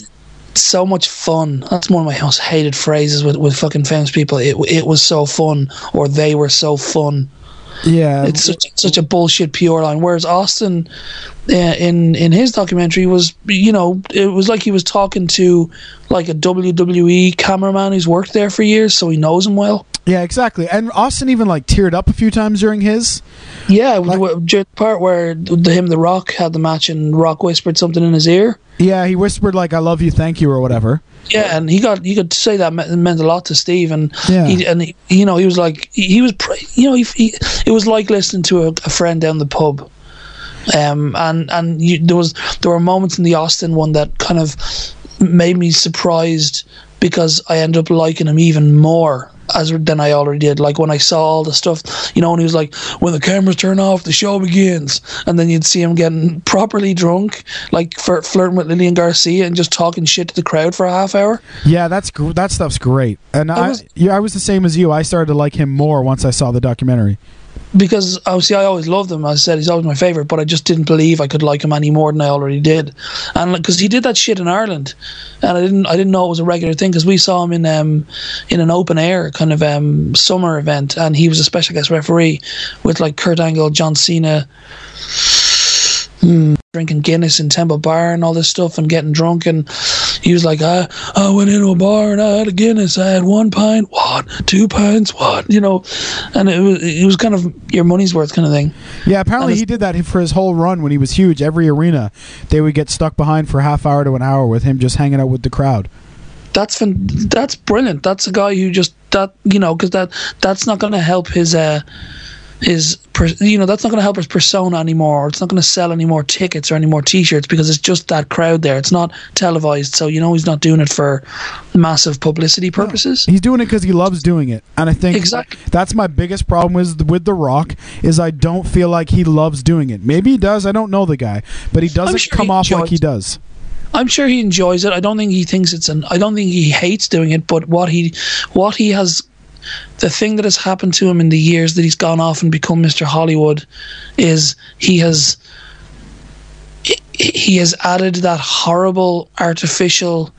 So much fun. That's one of my most hated phrases with, with fucking famous people. It it was so fun, or they were so fun. Yeah, It's such such a bullshit pure line. Whereas Austin, uh, in in his documentary, was you know it was like he was talking to like a WWE cameraman who's worked there for years, so he knows him well. Yeah, exactly. And Austin even like teared up a few times during his. Yeah, during the part where the, him, the Rock, had the match and Rock whispered something in his ear. Yeah, he whispered like "I love you, thank you" or whatever. Yeah, and he got you could say that meant, meant a lot to Steve, and Yeah. he and he, you know he was like he, was you know he, he it was like listening to a, a friend down the pub, um and and you, there was there were moments in the Austin one that kind of made me surprised because I ended up liking him even more as than I already did. Like when I saw all the stuff, you know, when he was like, "When the cameras turn off, the show begins," and then you'd see him getting properly drunk, like flir- flirting with Lillian Garcia and just talking shit to the crowd for a half hour. Yeah, that's gr- that stuff's great. And I, was- yeah, I was the same as you. I started to like him more once I saw the documentary. Because obviously I always loved him. As I said he's always my favorite, but I just didn't believe I could like him any more than I already did. And because he did that shit in Ireland, and I didn't, I didn't know it was a regular thing because we saw him in um in an open air kind of um summer event, and he was a special guest referee with like Kurt Angle, John Cena. hmm, Drinking Guinness in Temple Bar and all this stuff and getting drunk and he was like I, I went into a bar and I had a Guinness. I had one pint. What? Two pints? What? You know and it was it was kind of your money's worth kind of thing. Yeah, apparently he did that for his whole run when he was huge. Every arena, they would get stuck behind for a half hour to an hour with him just hanging out with the crowd. that's fan- that's brilliant. That's a guy who just that you know because that that's not going to help his uh per, you know that's not going to help his persona anymore it's not going to sell any more tickets or any more t-shirts because it's just that crowd there it's not televised so you know he's not doing it for massive publicity purposes He's doing it because he loves doing it, and I think Exactly. that's my biggest problem with with The Rock is I don't feel like he loves doing it. Maybe he does. I don't know the guy, but he doesn't sure come he off like he does. I'm sure he enjoys it. I don't think he thinks it's an. I don't think he hates doing it. But what he, what he has, the thing that has happened to him in the years that he's gone off and become Mr. Hollywood, is he has. he- has added that horrible, artificial,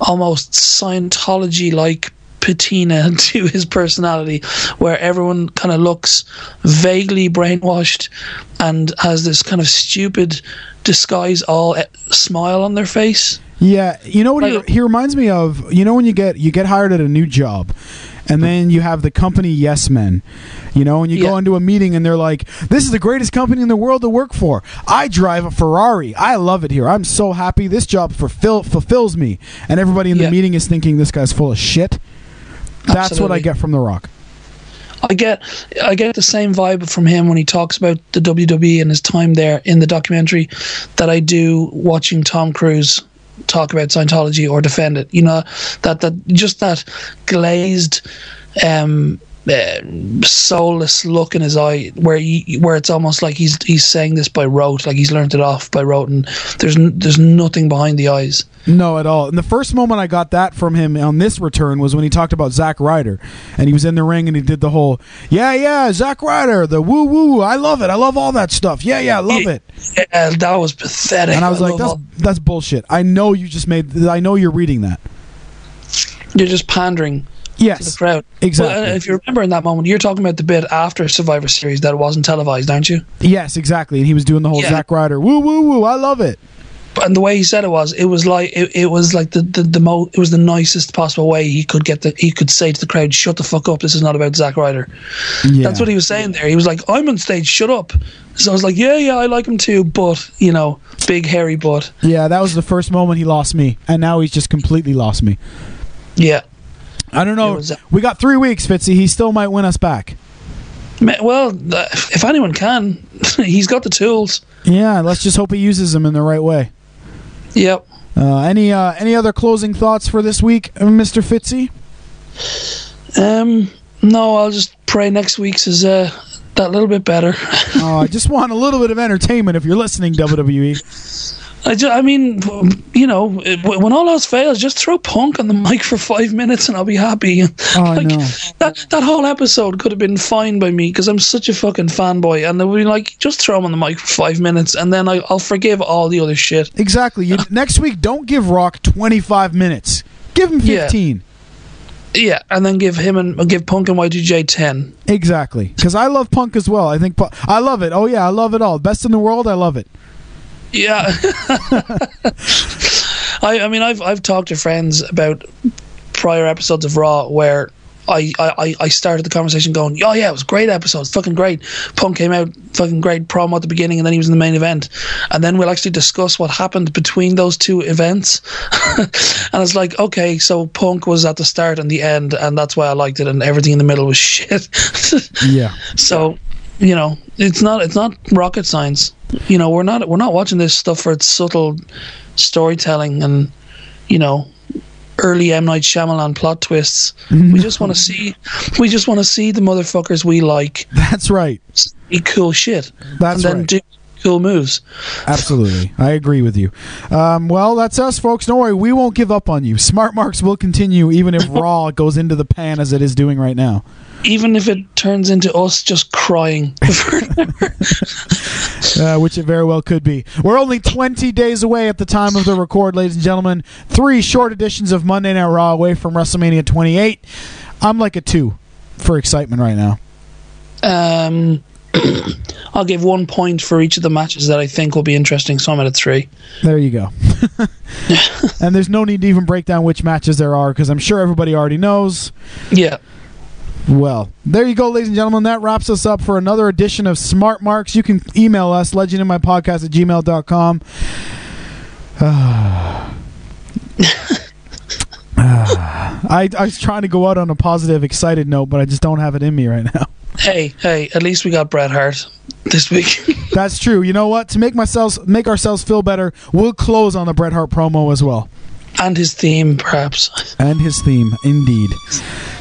almost Scientology-like patina to his personality, where everyone kind of looks vaguely brainwashed and has this kind of stupid disguise all eh, smile on their face. Yeah, you know what Like- he, he reminds me of? You know when you get you get hired at a new job, and then you have the company yes men. You know, and you go into a meeting and they're like, "This is the greatest company in the world to work for. I drive a Ferrari. I love it here. I'm so happy. This job fulfill, fulfills me." And everybody in the Yeah. meeting is thinking this guy's full of shit. That's what I get from The Rock. I get I get the same vibe from him when he talks about the WWE and his time there in the documentary that I do watching Tom Cruise talk about Scientology or defend it. You know that that just that glazed um uh, soulless look in his eye where he, where it's almost like he's he's saying this by rote like he's learned it off by rote and there's n- there's nothing behind the eyes No, at all. And the first moment I got that from him on this return was when he talked about Zack Ryder, and he was in the ring and he did the whole, yeah, yeah, Zack Ryder, the woo woo, I love it, I love all that stuff, yeah, yeah, I love it. yeah, that was pathetic And I was like, that's all- that's bullshit. I know you just made, I know you're reading that. you're just pandering to the crowd. exactly. Well, uh, if you remember in that moment, you're talking about the bit after Survivor Series that wasn't televised, aren't you? yes, exactly. And he was doing the whole Yeah. Zack Ryder, woo woo woo, I love it. And the way he said it was, it was like it, it was like the the, the mo- it was the nicest possible way he could get the he could say to the crowd, "Shut the fuck up! This is not about Zack Ryder." Yeah. That's what he was saying there. He was like, "I'm on stage, shut up." So I was like, "Yeah, yeah, I like him too, but you know, big hairy butt." Yeah, that was the first moment he lost me, and now he's just completely lost me. Yeah, I don't know. Was, we got three weeks, Fitzy. He still might win us back. Well, if anyone can, he's got the tools. Yeah, let's just hope he uses them in the right way. Yep. Uh, any uh, any other closing thoughts for this week, Mr. Fitzy? Um. No, I'll just pray next week's is uh that little bit better. Oh, I just want a little bit of entertainment if you're listening. WWE. I, ju- I mean, you know, when all else fails, just throw Punk on the mic for five minutes and I'll be happy. Oh, like. That that whole episode could have been fine by me because I'm such a fucking fanboy, and they would be like, just throw him on the mic for five minutes, and then I, I'll forgive all the other shit. Exactly. You, next week, don't give Rock 25 minutes. Give him 15. Yeah, and then give him and give Punk and Y2J ten. Exactly. Because I love Punk as well. I think I love it. Oh yeah, I love it all. Best in the world. I love it. Yeah. I I mean I've I've talked to friends about prior episodes of Raw where I, I, I started the conversation going, Oh yeah, it was great episode, it's fucking great. Punk came out, fucking great promo at the beginning and then he was in the main event. And then we'll actually discuss what happened between those two events. and it's like, okay, so Punk was at the start and the end and that's why I liked it and everything in the middle was shit. Yeah. So, you know, it's not it's not rocket science. You know, we're not we're not watching this stuff for its subtle storytelling and you know early M Night Shyamalan plot twists. We just want to see we just want to see the motherfuckers we like That's right. cool shit That's and then right. do cool moves. Absolutely. I agree with you. Um, well, that's us, folks. Don't worry. We won't give up on you. Smart Marks will continue even if Raw goes into the pan as it is doing right now. Even if it turns into us just crying. uh, which it very well could be. We're only 20 days away at the time of the record, ladies and gentlemen. Three short editions of Monday Night Raw away from WrestleMania 28. I'm like a two for excitement right now. um I'll give one point for each of the matches that I think will be interesting, so I'm at a three. There you go. and there's no need to even break down which matches there are because I'm sure everybody already knows. Yeah. Well, there you go, ladies and gentlemen. That wraps us up for another edition of Smart Marks. You can email us, legendinmypodcast at gmail.com. I, I was trying to go out on a positive, excited note, but I just don't have it in me right now. Hey, hey, at least we got Bret Hart this week. That's true. You know what? To make myself make ourselves feel better, we'll close on the Bret Hart promo as well. and his theme, perhaps. And his theme, indeed.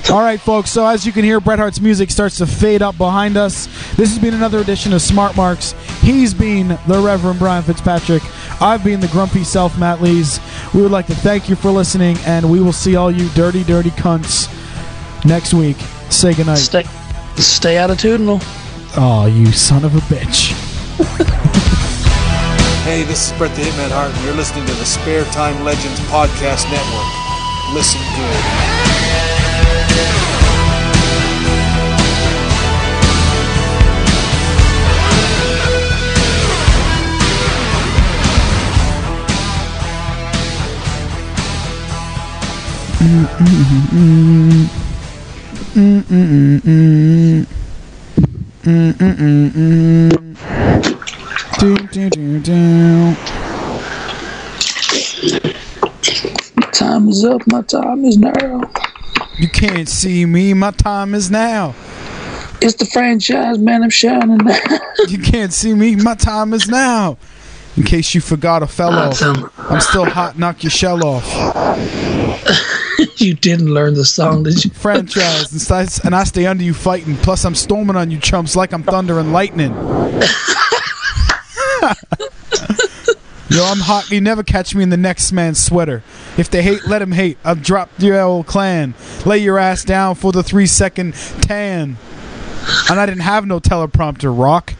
All right, folks. So as you can hear, Bret Hart's music starts to fade up behind us. This has been another edition of Smart Marks. He's been the Reverend Brian Fitzpatrick. I've been the grumpy self, Matt Lees. We would like to thank you for listening, and we will see all you dirty, dirty cunts next week. Say goodnight. Stay, stay attitudinal. Oh, you son of a bitch. Hey, this is Bret the Hitman Hart, and you're listening to the Spare Time Legends Podcast Network. Listen good. Time is up. My time is now. You can't see me. My time is now. It's the franchise, man. I'm shining now. You can't see me. My time is now. In case you forgot a fellow, That's him. I'm still hot. Knock your shell off. you didn't learn the song, did you? Franchise, and, st- and I stay under you fighting. Plus, I'm storming on you chumps like I'm thunder and lightning. Yo, I'm hot. You never catch me in the next man's sweater. If they hate, let them hate. I'll drop your old clan. Lay your ass down for the three second tan. And I didn't have no teleprompter, Rock.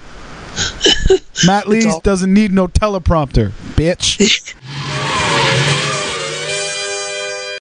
Matt Lees doesn't need no teleprompter, bitch.